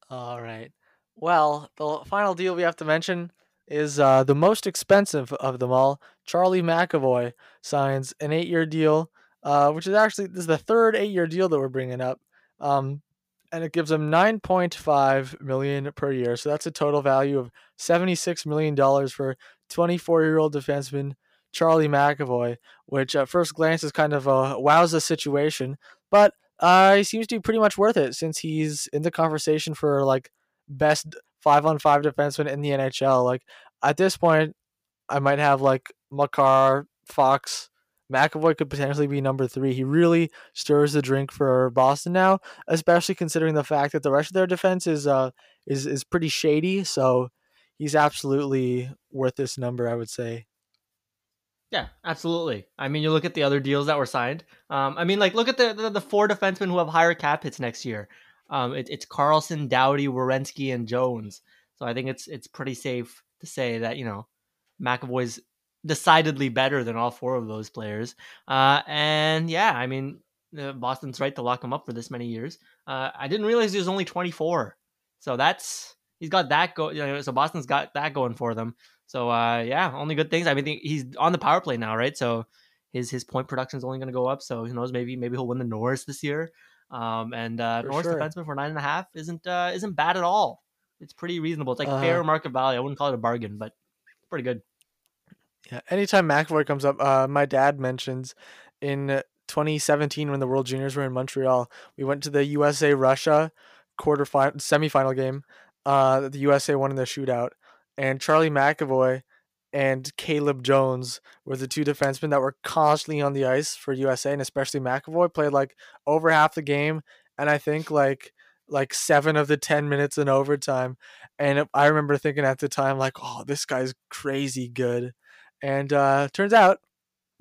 All right. Well, the final deal we have to mention is uh, the most expensive of them all. Charlie McAvoy signs an eight-year deal, uh, which is actually this is the third eight-year deal that we're bringing up, um, and it gives him nine point five million per year. So that's a total value of seventy-six million dollars for twenty-four-year-old defenseman Charlie McAvoy, which at first glance is kind of a wowza situation, but uh, he seems to be pretty much worth it since he's in the conversation for like best five on five defenseman in the NHL. Like at this point, I might have like Makar, Fox, McAvoy could potentially be number three. He really stirs the drink for Boston now, especially considering the fact that the rest of their defense is uh is is pretty shady. So he's absolutely worth this number, I would say. Yeah, absolutely. I mean, you look at the other deals that were signed. Um, I mean, like look at the, the, the four defensemen who have higher cap hits next year. Um, it, it's Carlson, Doughty, Werenski, and Jones. So I think it's it's pretty safe to say that you know McAvoy's decidedly better than all four of those players. Uh, and yeah, I mean, Boston's right to lock him up for this many years. Uh, I didn't realize he was only 24, so that's he's got that go. You know, so Boston's got that going for them. So uh, yeah, only good things. I mean, he's on the power play now, right? So his his point production is only going to go up. So who knows? Maybe maybe he'll win the Norris this year. Um, and uh, Norris sure. defenseman for nine and a half isn't uh, isn't bad at all. It's pretty reasonable. It's like uh, fair market value. I wouldn't call it a bargain, but pretty good. Yeah. Anytime McAvoy comes up, uh, my dad mentions in 2017 when the World Juniors were in Montreal, we went to the USA Russia quarterfinal semifinal game. Uh, the USA won in the shootout, and Charlie McAvoy and Caleb Jones were the two defensemen that were constantly on the ice for USA, and especially McAvoy played like over half the game, and I think like like seven of the ten minutes in overtime. And I remember thinking at the time like, oh, this guy's crazy good, and uh, turns out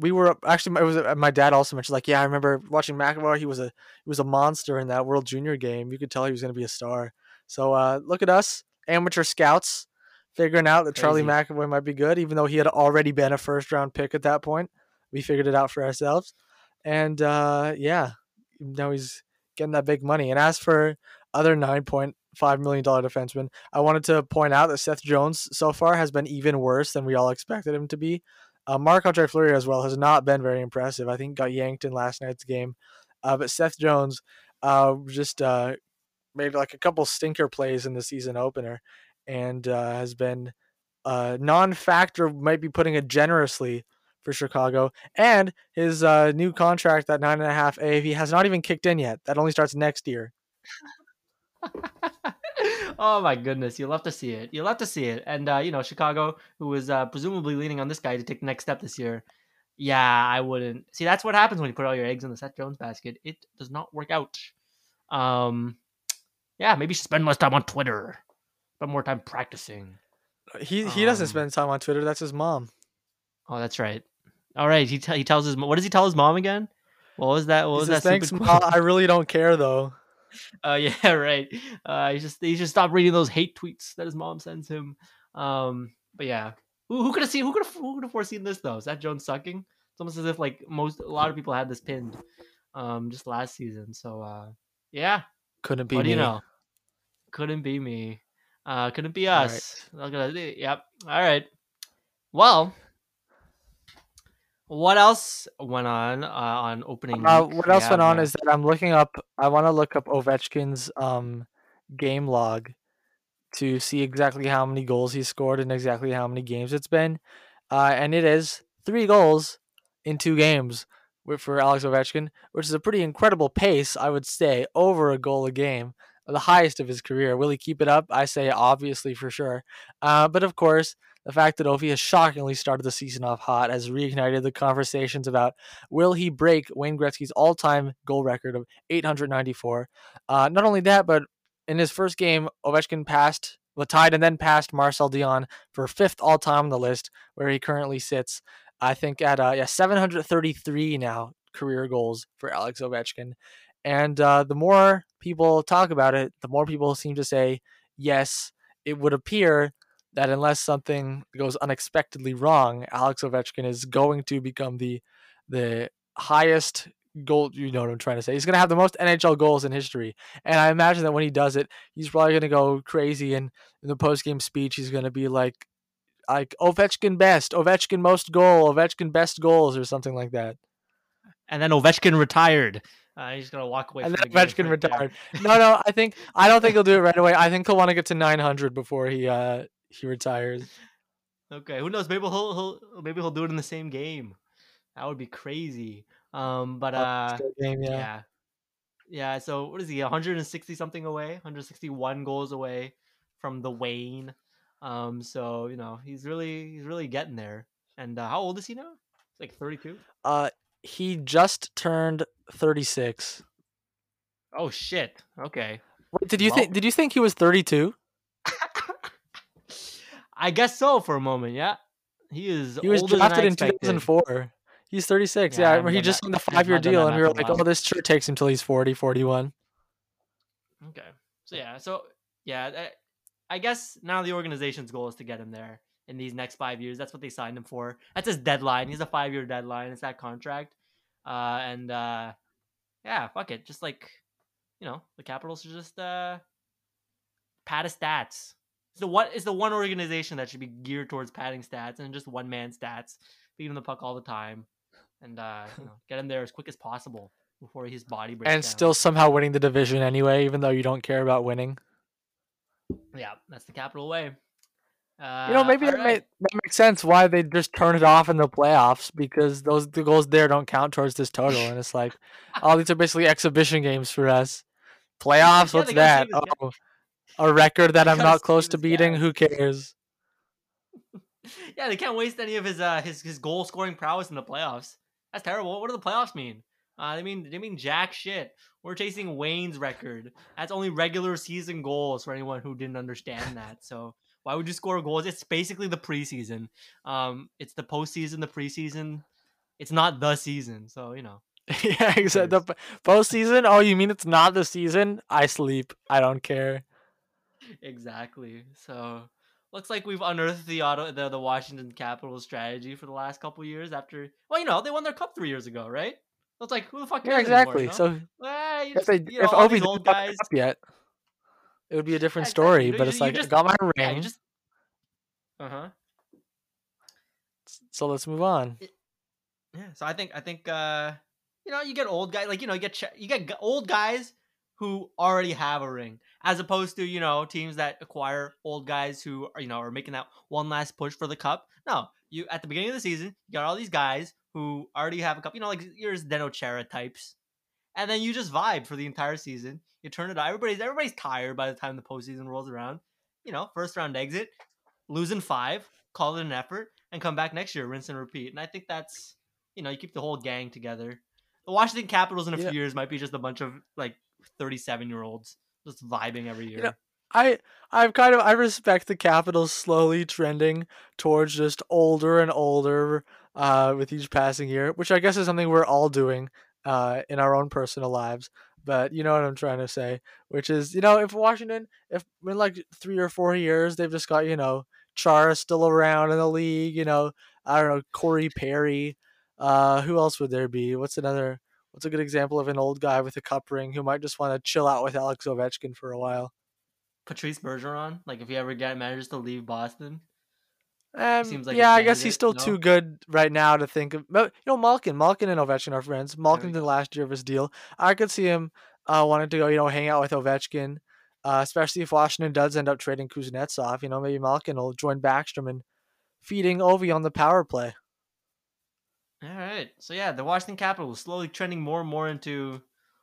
we were actually it was uh, my dad also mentioned like yeah I remember watching McAvoy he was a he was a monster in that World Junior game you could tell he was going to be a star so uh, look at us amateur scouts figuring out that Crazy. Charlie McAvoy might be good, even though he had already been a first round pick at that point. We figured it out for ourselves. And uh, yeah, now he's getting that big money. And as for other $9.5 million defensemen, I wanted to point out that Seth Jones so far has been even worse than we all expected him to be. Uh, Marc Andre Fleury as well has not been very impressive. I think got yanked in last night's game. Uh, but Seth Jones uh, just uh, made like a couple stinker plays in the season opener and uh, has been a non-factor. Might be putting it generously for Chicago, and his uh, new contract that nine and a half AAV has not even kicked in yet. That only starts next year. oh my goodness, you'll have to see it. You'll have to see it. And uh, you know, Chicago, who is uh, presumably leaning on this guy to take the next step this year. Yeah, I wouldn't. See, that's what happens when you put all your eggs in the Seth Jones basket. It does not work out. Um, yeah, maybe spend less time on Twitter spend more time practicing. He he um, doesn't spend time on Twitter. That's his mom. Oh, that's right. All right. He t- he tells his mom. what does he tell his mom again? What was that? What he was says, that? Thanks, mom. I really don't care though. Uh, yeah, right. Uh, he just he just stop reading those hate tweets that his mom sends him. Um, but yeah, who, who could have seen? Who could have who could have foreseen this though? Is that Jones sucking? It's almost as if like most a lot of people had this pinned, um, just last season. So uh, yeah, couldn't be what me. Do you know? Couldn't be me. Uh, could it be us? Right. Yep. All right. Well, what else went on uh, on opening? Uh, what else went on is that I'm looking up. I want to look up Ovechkin's um game log to see exactly how many goals he scored and exactly how many games it's been. Uh, and it is three goals in two games for Alex Ovechkin, which is a pretty incredible pace, I would say, over a goal a game the highest of his career. Will he keep it up? I say obviously for sure. Uh, but of course, the fact that Ovi has shockingly started the season off hot has reignited the conversations about will he break Wayne Gretzky's all-time goal record of 894. Uh, not only that, but in his first game, Ovechkin passed the tied and then passed Marcel Dionne for fifth all-time on the list, where he currently sits. I think at uh, yeah 733 now career goals for Alex Ovechkin. And uh, the more people talk about it, the more people seem to say, yes, it would appear that unless something goes unexpectedly wrong, Alex Ovechkin is going to become the the highest goal. You know what I'm trying to say. He's gonna have the most NHL goals in history, and I imagine that when he does it, he's probably gonna go crazy. And in the post game speech, he's gonna be like, like Ovechkin best, Ovechkin most goal, Ovechkin best goals, or something like that. And then Ovechkin retired. Uh, he's gonna walk away. And from then Ovechkin retired. No, no, I think I don't think he'll do it right away. I think he'll want to get to 900 before he uh he retires. Okay, who knows? Maybe he'll, he'll maybe he'll do it in the same game. That would be crazy. Um, but uh, game, yeah. yeah. yeah, So what is he? 160 something away, 161 goals away from the Wayne. Um, so you know he's really he's really getting there. And uh, how old is he now? It's like 32. Uh, he just turned 36. Oh shit. Okay. Wait, did you Well- think? Did you think he was 32? I guess so for a moment. Yeah, he is. He was I drafted in 2004. He's 36. Yeah, Yeah, haven't he just signed a I've five year deal, and we were math in a like, oh, this sure takes him till he's 40, 41. Okay. So yeah, so yeah, I guess now the organization's goal is to get him there in these next five years. That's what they signed him for. That's his deadline. He's a five year deadline. It's that contract. Uh, and uh, yeah, fuck it. Just like you know, the Capitals should just uh, pad stats. So what is the one organization that should be geared towards padding stats and just one man stats, feeding the puck all the time, and uh, you know, get him there as quick as possible before his body breaks And down. still somehow winning the division anyway, even though you don't care about winning. Yeah, that's the capital way. Uh, You know, maybe that, alright. may, that makes sense why they just turn it off in the playoffs because those the goals there don't count towards this total, and it's like, oh, these are basically exhibition games for us. Playoffs, Yeah, what's that? Oh, a record that I'm not close to beating. guys. Who cares? yeah, they can't waste any of his uh his his goal scoring prowess in the playoffs. That's terrible. What do the playoffs mean? Uh, they mean they mean jack shit. We're chasing Wayne's record. That's only regular season goals for anyone who didn't understand that. So why would you score goals? It's basically the preseason. Um, it's the postseason, the preseason. It's not the season. So you know. yeah, exactly. The postseason. Oh, you mean it's not the season? I sleep. I don't care. Exactly. So looks like we've unearthed the auto the, the Washington Capitals strategy for the last couple years after well, you know, they won their cup three years ago, right? So it's like who the fuck Yeah, cares anymore, exactly. know? So Eh, if just, they you know, if all Ovi these didn't old guys yet, it would be a different Yeah, exactly. story. You- but it's like I got my ring, you just Uh-huh. so let's move on. Yeah, so I think I think uh you know, you get old guys like you know, you get ch- you get g- old guys who already have a ring as opposed to, you know, teams that acquire old guys who are, you know, are making that one last push for the cup. No, you at the beginning of the season, you got all these guys who already have a cup, you know, like your Zdeno Chara types. And then you just vibe for the entire season. You turn it on. Everybody's everybody's tired by the time the postseason rolls around. You know, first round exit, losing five, call it an effort, and come back next year, rinse and repeat. And I think that's you know, you keep the whole gang together. The Washington Capitals in a Yeah. few years might be just a bunch of like 37 year olds just vibing every year. know, I I've kind of I respect the Capitals slowly trending towards just older and older uh, with each passing year, which I guess is something we're all doing uh, in our own personal lives. But you know what I'm trying to say, which is you know if Washington if in like three or four years they've just got you know Chara still around in the league, you know I don't know Corey Perry, uh, who else would there be? What's another? What's a good example of an old guy with a cup ring who might just want to chill out with Alex Ovechkin for a while? Patrice Bergeron, like if he ever get manages to leave Boston, Um, like yeah, I guess he's still no? too good right now to think of. But you know, Malkin, Malkin and Ovechkin are friends. Malkin's in go. the last year of his deal. I could see him uh, wanting to go, you know, hang out with Ovechkin, uh, especially if Washington does end up trading Kuznetsov. You know, maybe Malkin will join Backstrom and feeding Ovi on the power play. All right. So yeah, the Washington Capitals slowly trending more and more into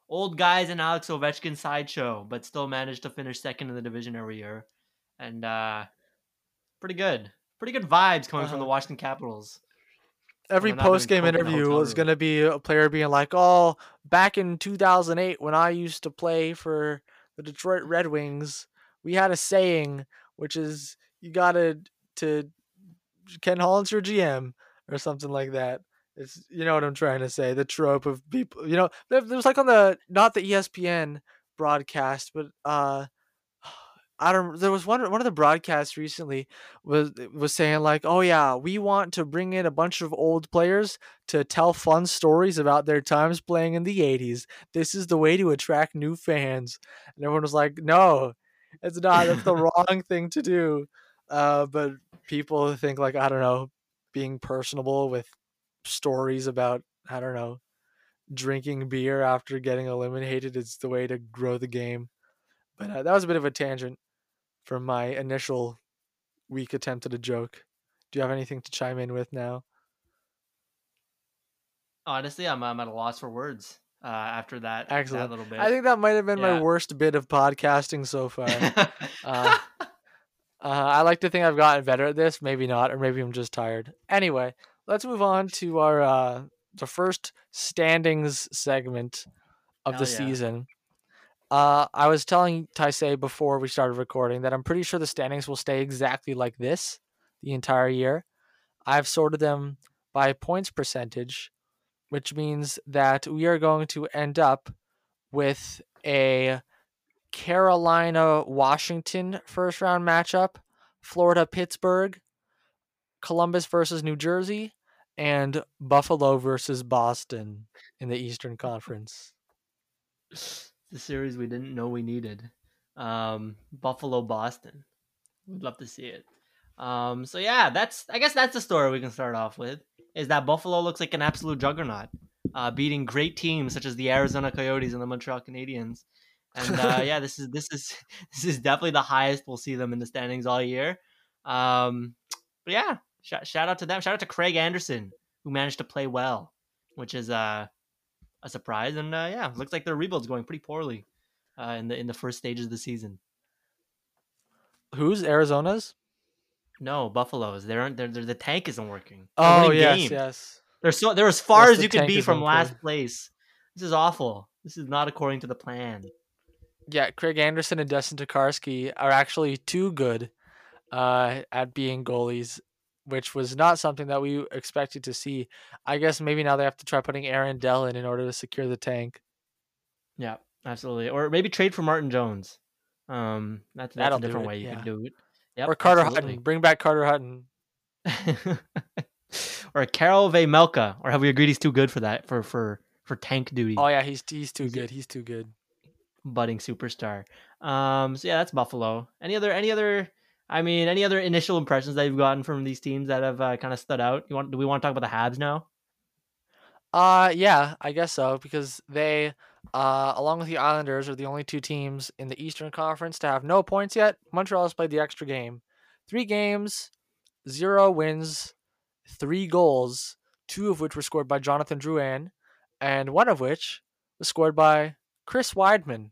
old guys and Alex Ovechkin sideshow, but still managed to finish second in the division every year. And uh pretty good. Pretty good vibes coming from the Uh-huh. Washington Capitals. Every they're not doing post game coke in a interview was going to be a player being like, "Oh, back in 2008 when I used to play for the Detroit Red Wings, we had a saying which is you got to to Ken Holland's your GM or something like that." It's you know what I'm trying to say. The trope of people, you know, there, was like on the not the ESPN broadcast, but uh I don't. There was one one of the broadcasts recently was was saying like, "Oh yeah, we want to bring in a bunch of old players to tell fun stories about their times playing in the '80s. This is the way to attract new fans." And everyone was like, "No, it's not. That's the wrong thing to do." Uh, but people think like I don't know, being personable with stories about I don't know, drinking beer after getting eliminated is the way to grow the game. But uh, that was a bit of a tangent from my initial weak attempt at a joke. Do you have anything to chime in with now? Honestly, I'm, I'm at a loss for words uh, after that, Excellent. that little bit. I think that might have been Yeah. my worst bit of podcasting so far. uh, Uh, I like to think I've gotten better at this. Maybe not, or maybe I'm just tired. Anyway, let's move on to our uh, the first standings segment of Hell the yeah. season. Uh, I was telling Taisei before we started recording that I'm pretty sure the standings will stay exactly like this the entire year. I've sorted them by points percentage, which means that we are going to end up with a Carolina Washington first round matchup, Florida Pittsburgh, Columbus versus New Jersey, and Buffalo versus Boston in the Eastern Conference. The series we didn't know we needed. Um, Buffalo Boston. We'd love to see it. Um, so yeah, that's I guess that's the story we can start off with. Is that Buffalo looks like an absolute juggernaut, uh, beating great teams such as the Arizona Coyotes and the Montreal Canadiens. And uh, yeah, this is this is this is definitely the highest we'll see them in the standings all year. Um, but yeah, shout, shout out to them. Shout out to Craig Anderson who managed to play well, which is uh, a surprise. And uh, yeah, looks like their rebuild's going pretty poorly uh, in the in the first stages of the season. Who's Arizona's? No, Buffaloes. They're, they're, they're the tank isn't working. They're Oh yes, games. yes. They're so they're as far Yes, as you could be from last place. This is awful. This is not according to the plan. Yeah, Craig Anderson and Dustin Tokarski are actually too good uh, at being goalies, which was not something that we expected to see. I guess maybe now they have to try putting Aaron Dell in in order to secure the tank. Yeah, absolutely. Or maybe trade for Martin Jones. Um, that's, that's That'll a different way you yeah. could do it. Yep, or Carter absolutely. Hutton. Bring back Carter Hutton. or Karel Vejmelka. Or have we agreed he's too good for that for for for tank duty? Oh yeah, he's he's too good. He's too good. budding superstar. Um, so yeah, that's Buffalo. Any other any other? I mean, any other initial impressions that you've gotten from these teams that have uh, kind of stood out? You want? Do we want to talk about the Habs now? Uh yeah, I guess so because they uh along with the Islanders are the only two teams in the Eastern Conference to have no points yet. Montreal has played the extra game. 3 games, 0 wins, 3 goals, two of which were scored by Jonathan Drouin and one of which was scored by Chris Wideman,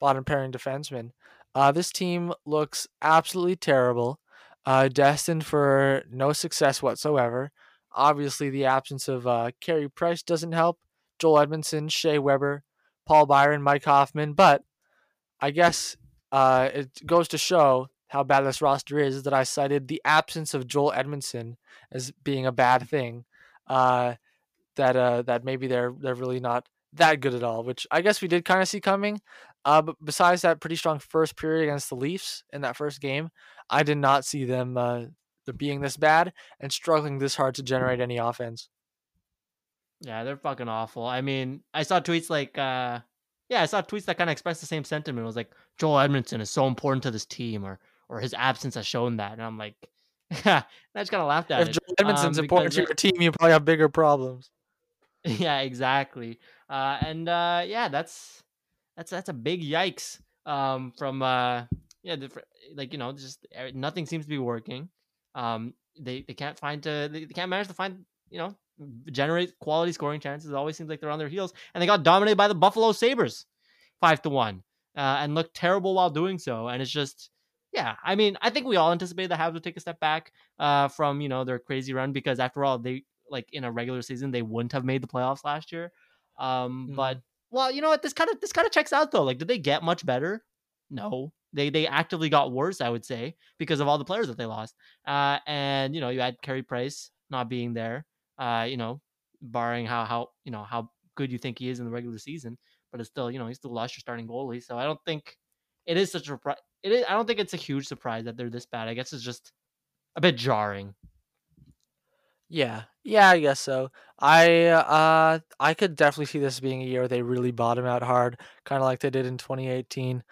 bottom pairing defenseman. Uh this team looks absolutely terrible. Uh destined for no success whatsoever. Obviously, the absence of uh, Carey Price doesn't help. Joel Edmondson, Shea Weber, Paul Byron, Mike Hoffman. But I guess uh, it goes to show how bad this roster is that I cited the absence of Joel Edmondson as being a bad thing. Uh, that uh, that maybe they're they're really not that good at all, which I guess we did kind of see coming. Uh, but besides that pretty strong first period against the Leafs in that first game, I did not see them uh, being this bad and struggling this hard to generate any offense. Yeah, they're fucking awful. I mean, I saw tweets like, uh, yeah, I saw tweets that kind of expressed the same sentiment. It was like Joel Edmondson is so important to this team, or or his absence has shown that, and I'm like, I just kind of laughed at If it. Joel Edmondson's um, important to your team, you probably have bigger problems. yeah, exactly. Uh, and uh, yeah, that's that's that's a big yikes. Um, from uh, yeah, like you know, just nothing seems to be working. Um, they they can't find to they, can't manage to find you know generate quality scoring chances. It always seems like they're on their heels, and they got dominated by the Buffalo Sabres, five to one, uh, and looked terrible while doing so. And it's just. Yeah, I mean, I think we all anticipated the Habs would take a step back uh, from you know their crazy run because after all, they like in a regular season they wouldn't have made the playoffs last year. Um, but well, you know what? This kind of this kind of checks out though. Like, did they get much better? No, they they actively got worse. I would say because of all the players that they lost. Uh, and you know you had Carey Price not being there. Uh, you know, barring how how you know how good you think he is in the regular season, but it's still you know you still lost your starting goalie. So I don't think it is such a repri- it is, I don't think it's a huge surprise that they're this bad. I guess it's just a bit jarring. Yeah, yeah, I guess so. I uh I could definitely see this being a year they really bottom out hard, kind of like they did in 2018.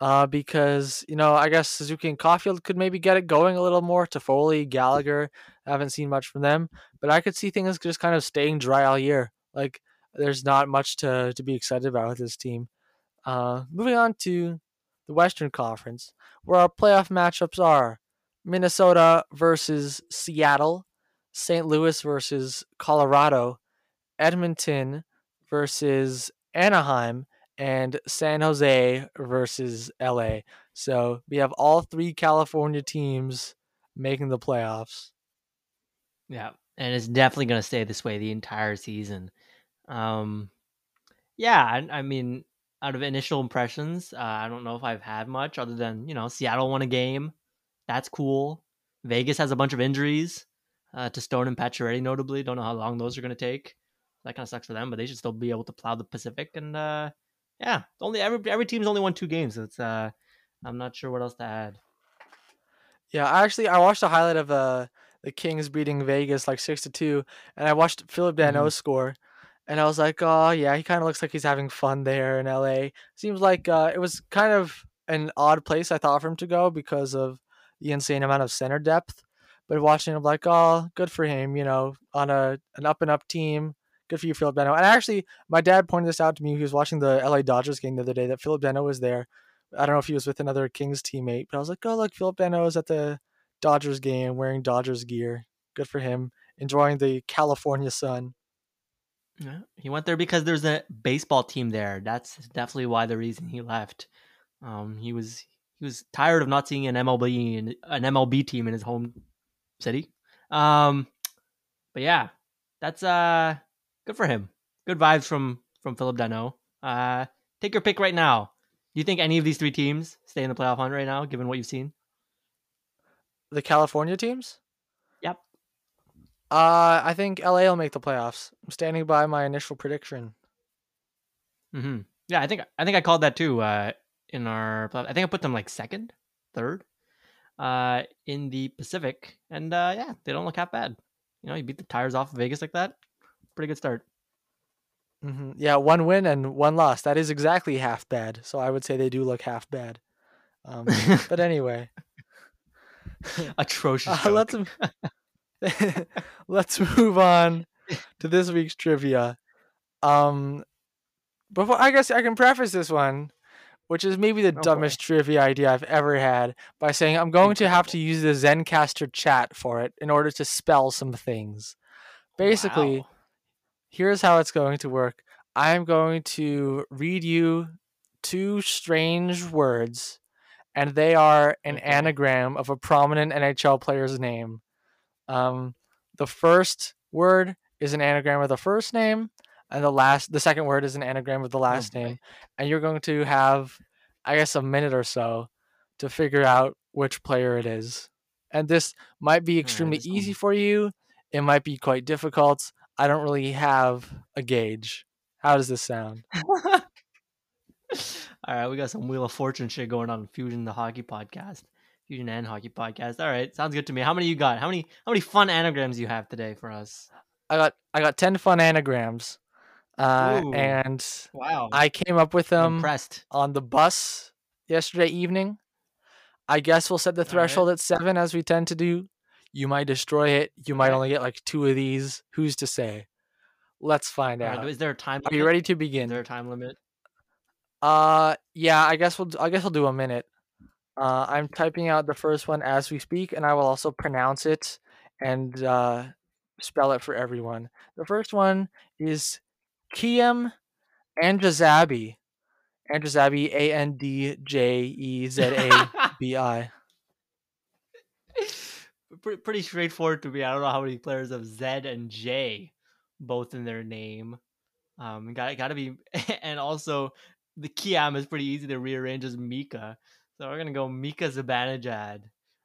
Uh, because you know, I guess Suzuki and Caufield could maybe get it going a little more. Toffoli, Gallagher, I haven't seen much from them, but I could see things just kind of staying dry all year. Like there's not much to to be excited about with this team. Uh, moving on to the Western Conference, where our playoff matchups are Minnesota versus Seattle, St. Louis versus Colorado, Edmonton versus Anaheim, and San Jose versus LA. So we have all three California teams making the playoffs. Yeah, and it's definitely going to stay this way the entire season. Um, yeah, I, I mean, out of initial impressions, uh, I don't know if I've had much other than you know Seattle won a game, that's cool. Vegas has a bunch of injuries uh, to Stone and Pacioretty, notably. Don't know how long those are going to take. That kind of sucks for them, but they should still be able to plow the Pacific. And uh, yeah, only every every team's only won two games. So it's uh, I'm not sure what else to add. Yeah, I actually I watched a highlight of uh the Kings beating Vegas like six to two, and I watched Phillip Danault Mm-hmm. score, and I was like, oh yeah, he kind of looks like he's having fun there in LA. Seems like uh, it was kind of an odd place I thought for him to go because of the insane amount of center depth. But watching him, like, oh, good for him, you know, on a an up and up team. Good for you, Phillip Danault. And actually, my dad pointed this out to me. He was watching the LA Dodgers game the other day that Phillip Danault was there. I don't know if he was with another Kings teammate, but I was like, oh, look, Phillip Danault is at the Dodgers game wearing Dodgers gear. Good for him. Enjoying the California sun. Yeah, he went there because there's a baseball team there. That's definitely why the reason he left. Um, he was he was tired of not seeing an MLB an MLB team in his home city. Um, but yeah, that's uh good for him. Good vibes from from Phillip Danault. Uh, take your pick right now. Do you think any of these three teams stay in the playoff hunt right now, given what you've seen? The California teams? Yep. Uh, I think LA will make the playoffs. I'm standing by my initial prediction. Mm-hmm. Yeah, I think I think I called that too. Uh, in our, I think I put them like second, third, uh, in the Pacific, and uh, yeah, they don't look half bad. You know, you beat the tires off of Vegas like that. Pretty good start. hmm Yeah, one win and one loss. That is exactly half bad. So I would say they do look half bad. Um, but anyway, Atrocious. uh, let's let's move on to this week's trivia. Um, before I guess I can preface this one, which is maybe the Oh, boy. dumbest trivia idea I've ever had, by saying I'm going to have to use the Zencastr chat for it in order to spell some things. Basically, Wow. here's how it's going to work. I'm going to read you two strange words, and they are an Okay. anagram of a prominent NHL player's name. Um, the first word is an anagram of the first name, and the last, the second word is an anagram of the oh last Oh, name. And you're going to have, I guess, a minute or so to figure out which player it is. And this might be extremely this easy one- for you. It might be quite difficult. I don't really have a gauge. How does this sound? All right, we got some Wheel of Fortune shit going on Fusion the Hockey Podcast. Fusion and Hockey Podcast. All right, sounds good to me. How many you got? How many how many fun anagrams you have today for us? I got I got ten fun anagrams, uh, Ooh. and Wow. I came up with them impressed. on the bus yesterday evening. I guess we'll set the All right. threshold at seven as we tend to do. You might destroy it. You might Okay. only get like two of these. Who's to say? Let's find All right, out. is there a time Are you ready to begin? Is there a time limit? Uh, yeah. I guess we'll. I guess we'll do a minute. Uh, I'm typing out the first one as we speak, and I will also pronounce it and uh, spell it for everyone. The first one is Kiem Andrazabi. Andrazabi, A N D J E Z A B I. Pre- Pretty straightforward to me. I don't know how many players have Z and J both in their name. Um, got got to be, and also the Kiam is pretty easy to rearrange as Mika. So we're gonna go Mika Zibanejad.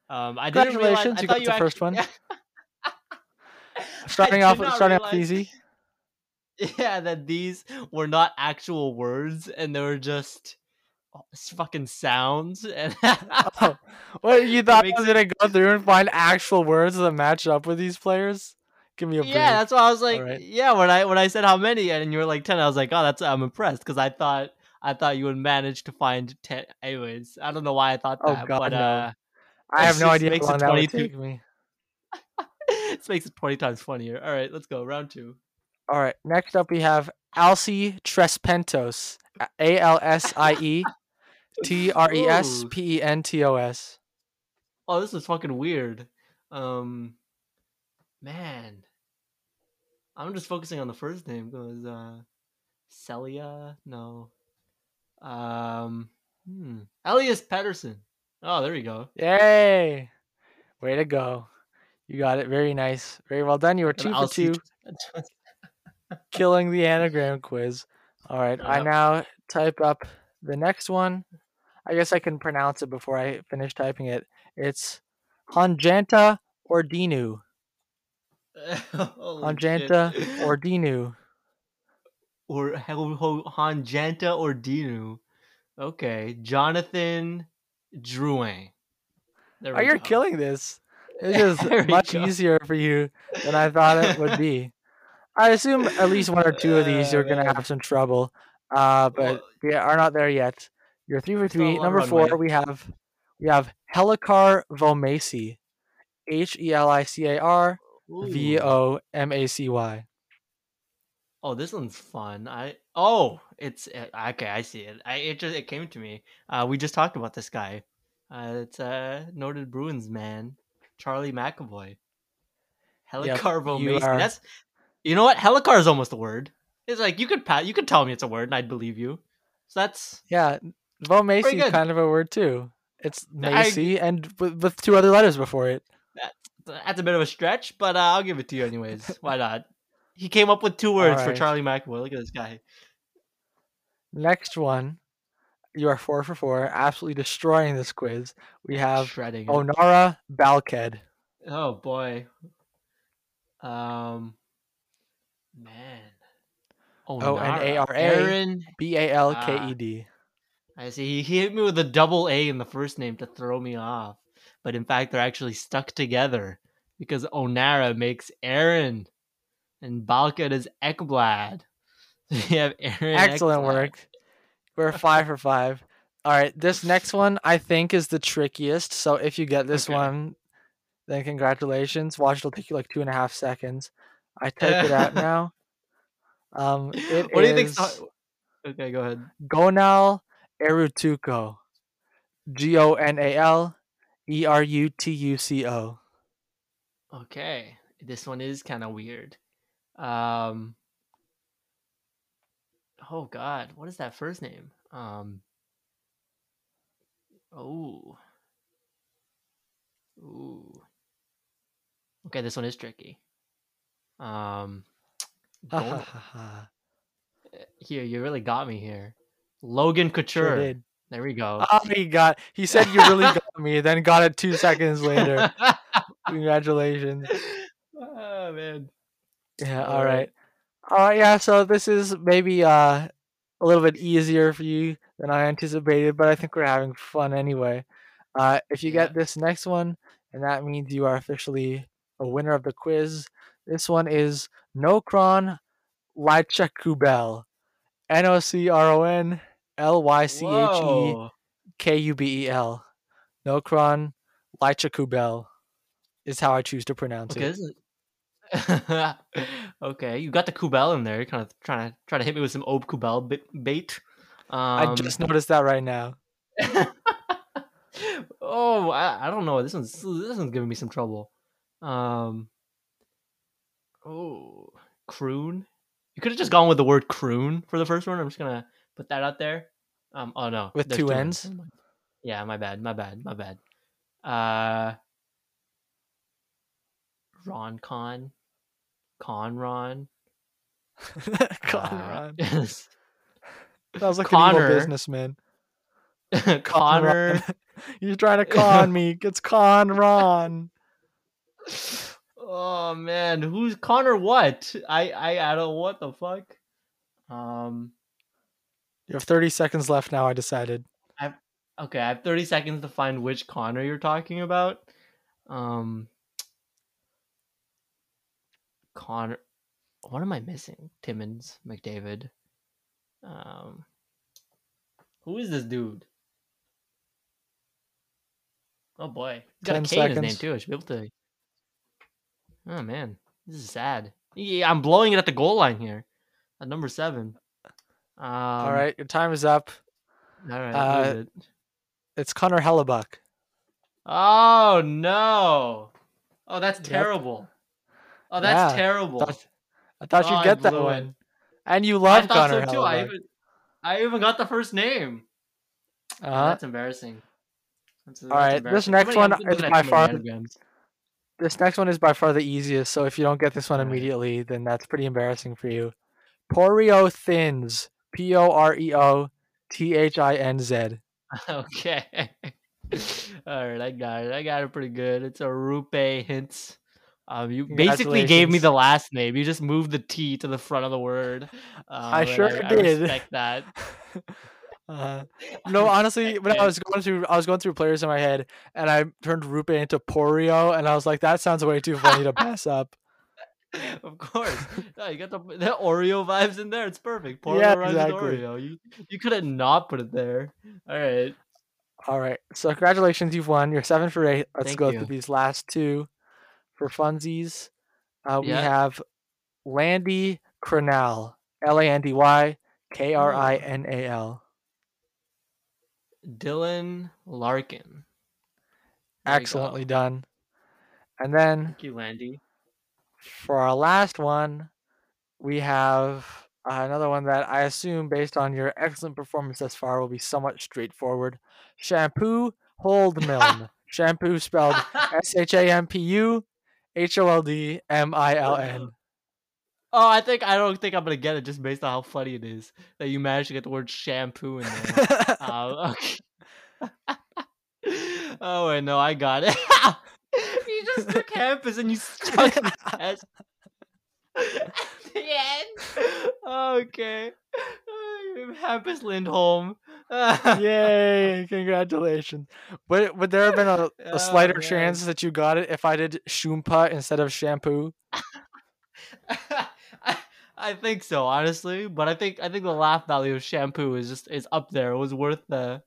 Um, I didn't realize. Congratulations, I you got the first actually- one. Starting off, starting off easy. Yeah, that these were not actual words and they were just s- fucking sounds and Oh, what you thought I was gonna go through and find actual words that match up with these players? Give me a break. yeah, that's why I was like, Alright. yeah. When I when I said how many, and you were like ten, I was like, oh, that's I'm impressed because I thought I thought you would manage to find ten. Anyways, I don't know why I thought that, Oh, that, God, but no. uh, I have no idea makes how long it that would take me. this makes it twenty times funnier. All right, let's go round two. All right. Next up, we have Alcy Trespentos. A L S I E T R E S. P E N T O S. Oh, this is fucking weird. Um, man, I'm just focusing on the first name because uh, Celia. No. Um, hmm. Elias Pettersson. Oh, there we go. Yay! Way to go. You got it. Very nice. Very well done. You were And two for I'll two, killing the anagram quiz. All right. I now type up the next one. I guess I can pronounce it before I finish typing it. It's Hanjanta Ordinu. Hanjanta. Ordinu. or Hanjanta or Dinu. Okay, Jonathan Drouin. Oh, you're go. killing this. It's just much go. easier for you than I thought it would be. I assume at least one or two of these Ah, you're gonna have some trouble. Uh, but we are not there yet. You're three for three. Number four, we have we have Helicar Vomacy, H E L I C A R V. O M A C Y. Oh, this one's fun. I oh, it's uh, okay. I see it. I it just it came to me. Uh, we just talked about this guy. Uh, it's uh noted Bruins man, Charlie McAvoy. Helicar you Mason. are- That's you know what? Helicar is almost a word. It's like you could pat you could tell me it's a word and I'd believe you. So that's Yeah, Vomacy is kind of a word too. It's I- Macy and with, with two other letters before it. that's a bit of a stretch, but uh, I'll give it to you anyways. Why not? He came up with two words for Alright. Charlie McAvoy. Look at this guy. Next one, you are four for four, absolutely destroying this quiz. We have shredding. Onara Balked. Oh boy. Um man. Oh, oh O-N-A-R-A. Aaron. Uh, B A L K E D. I see. He hit me with a double A in the first name to throw me off. But in fact, they're actually stuck together because Onara makes Aaron and Balked is Ekblad. you have Aaron. Excellent Ekblad. work. We're five for five. All right, this next one I think is the trickiest. So if you get this Okay. one, then congratulations. Watch, it'll take you like two and a half seconds. I type it out now. Um, it what do you think? Okay, go ahead. Gonal Erutuco. G O N A L E R U T U C O. Okay, this one is kind of weird. Um. Oh God, what is that first name? Um. Oh. Ooh. Okay, this one is tricky. Um. Ha ha Gon- ha ha. here, you really got me here. Logan Couture. Sure. There we go. Oh, he got. He said you really got me, then got it two seconds later. Congratulations. oh man. Yeah. All All right. right. All right. Yeah. So this is maybe uh, a little bit easier for you than I anticipated, but I think we're having fun anyway. Uh, if you Yeah. get this next one, and that means you are officially a winner of the quiz. This one is Nocron Lychakubel. N O C R O N L Y C H E. K U B E L. Nocron Lychakubel is how I choose to pronounce Okay, it. okay, you got the Kubel in there. You're kind of trying to try to hit me with some Ob Kubel bit, bait. Um, I just noticed that right now. oh, I, I don't know. This one's this one's giving me some trouble. Um. Oh, croon. You could have just gone with the word croon for the first one. I'm just gonna put that out there. Um. Oh no, With there's two N's. Yeah, my bad. My bad. My bad. Uh. Ron Con. Conron. Conrad. Uh, Sounds like an evil businessman. Connor. You're trying to con me. It's Conron. Oh man, who's Connor? What? I I I don't. What the fuck? Um. You have 30 seconds left now, I decided. I've okay, I have 30 seconds to find which Connor you're talking about. Um, Connor, what am I missing? Timmins, McDavid. Um, who is this dude? Oh boy, he's got a 10 K in his name too. I should be able to. Oh man, this is sad. Yeah, I'm blowing it at the goal line here, at number seven. Um, All right, your time is up. all right. uh, it? It's Connor Hellebuyck. Oh no! Oh, that's Yep. terrible. Oh, that's Yeah, terrible. Thought- I thought Oh, you'd get that blew it. one. And you I love thought Connor so too. I even, I even got the first name. Oh, Uh-huh. that's embarrassing. That's, that's right, this next one is by far- anagrams. This next one is by far the easiest, so if you don't get this one immediately, then that's pretty embarrassing for you. Poreo Thins. P O R E O T H I N Z. okay. All right, I got it. I got it pretty good. It's a Roope Hintz. Um, you basically gave me the last name. You just moved the T to the front of the word. Um, I sure I, did. I respect that. Uh, no, honestly, when I was going through, I was going through players in my head, and I turned Roope into Poreo, and I was like, that sounds way too funny to pass up. of course. No, you got the, the Oreo vibes in there. It's perfect. Porno Yeah, exactly. Oreo. You you could have not put it there. All right. All right, so congratulations, you've won. You're seven for eight. Let's Thank go you. through these last two for funsies. Uh, we Yeah. have Landy Cronal, L A N D Y K R I N A L. Dylan Larkin. There. Excellently done. And then Thank you, Landy. for our last one, we have uh, another one that I assume, based on your excellent performance thus far, will be somewhat straightforward. Shampoo Holdmiln. Shampoo spelled S H A M P U H O L D M I L N. Oh, I think I don't think I'm gonna get it just based on how funny it is that you managed to get the word shampoo in there. um, oh wait, no, I got it. you just took campus and you stuck the S at the end. Okay. Hampus Lindholm. Yay! Congratulations. Would would there have been a, a Oh, slighter man. chance that you got it if I did Shumpa instead of shampoo? I, think so, honestly. But I think I think the laugh value of shampoo is just is up there. It was worth the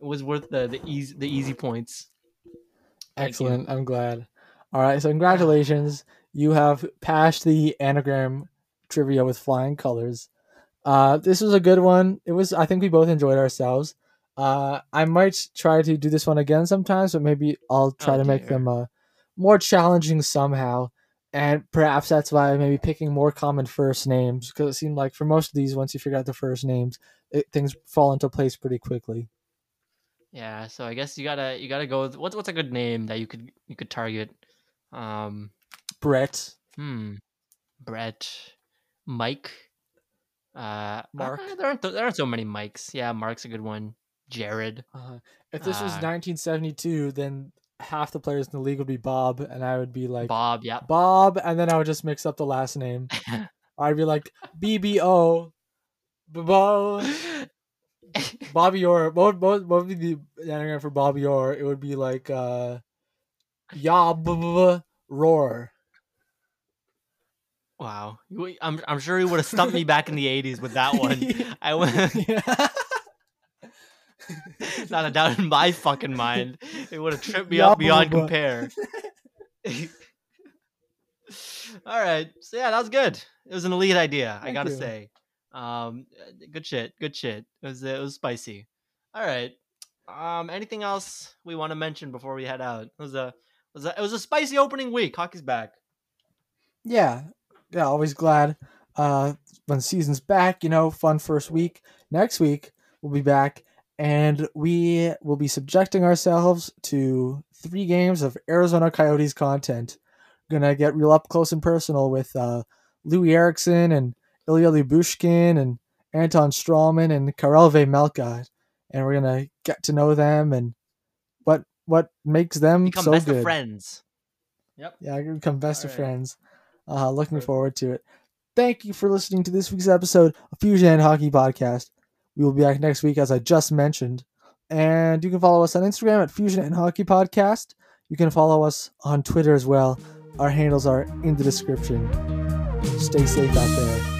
it was worth the the easy the easy points. Thank you. Excellent. I'm glad. All right. So congratulations. You have passed the anagram trivia with flying colors. Uh, this was a good one. It was. I think we both enjoyed ourselves. Uh, I might try to do this one again sometimes, but maybe I'll try Oh, to make them uh, more challenging somehow. And perhaps that's why maybe picking more common first names because it seemed like for most of these, once you figure out the first names, it, things fall into place pretty quickly. Yeah, so I guess you gotta you gotta go with what's what's a good name that you could you could target. Um Brett, hmm. Brett. Mike. Uh Mark. uh, there aren't th- there aren't so many Mikes. Yeah, Mark's a good one. Jared. Uh, if this was Uh, 1972, then half the players in the league would be Bob, and I would be like Bob, yep. Bob, and then I would just mix up the last name. I'd be like BBO, Bo, Bobby Orr. What, what, what would be the anagram for Bobby Orr? It would be like uh, Yob Roar. wow. I'm I'm sure he would have stumped me back in the 80s with that one. I would Yeah. not a doubt in my fucking mind. It would have tripped me up beyond compare. All right. So yeah, that was good. It was an elite idea, I gotta you. say. Um, good shit. Good shit. It was it was spicy. All right. Um, anything else we want to mention before we head out? It was a it was a, it was a spicy opening week. Hockey's back. yeah, yeah. Always glad uh, when season's back. You know, fun first week. Next week we'll be back, and we will be subjecting ourselves to three games of Arizona Coyotes content. Gonna get real up close and personal with uh, Loui Eriksson and Ilya Lyubushkin and Anton Stralman and Karel Vejmelka, and we're gonna get to know them and what what makes them Become so best good. of friends. Yep. Yeah, we become best of Alright. friends. Uh, looking Perfect. forward to it. Thank you for listening to this week's episode of Fusion Hockey Podcast. We will be back next week, as I just mentioned, And you can follow us on Instagram at Fusion and Hockey Podcast. You can follow us on Twitter as well. Our handles are in the description. Stay safe out there.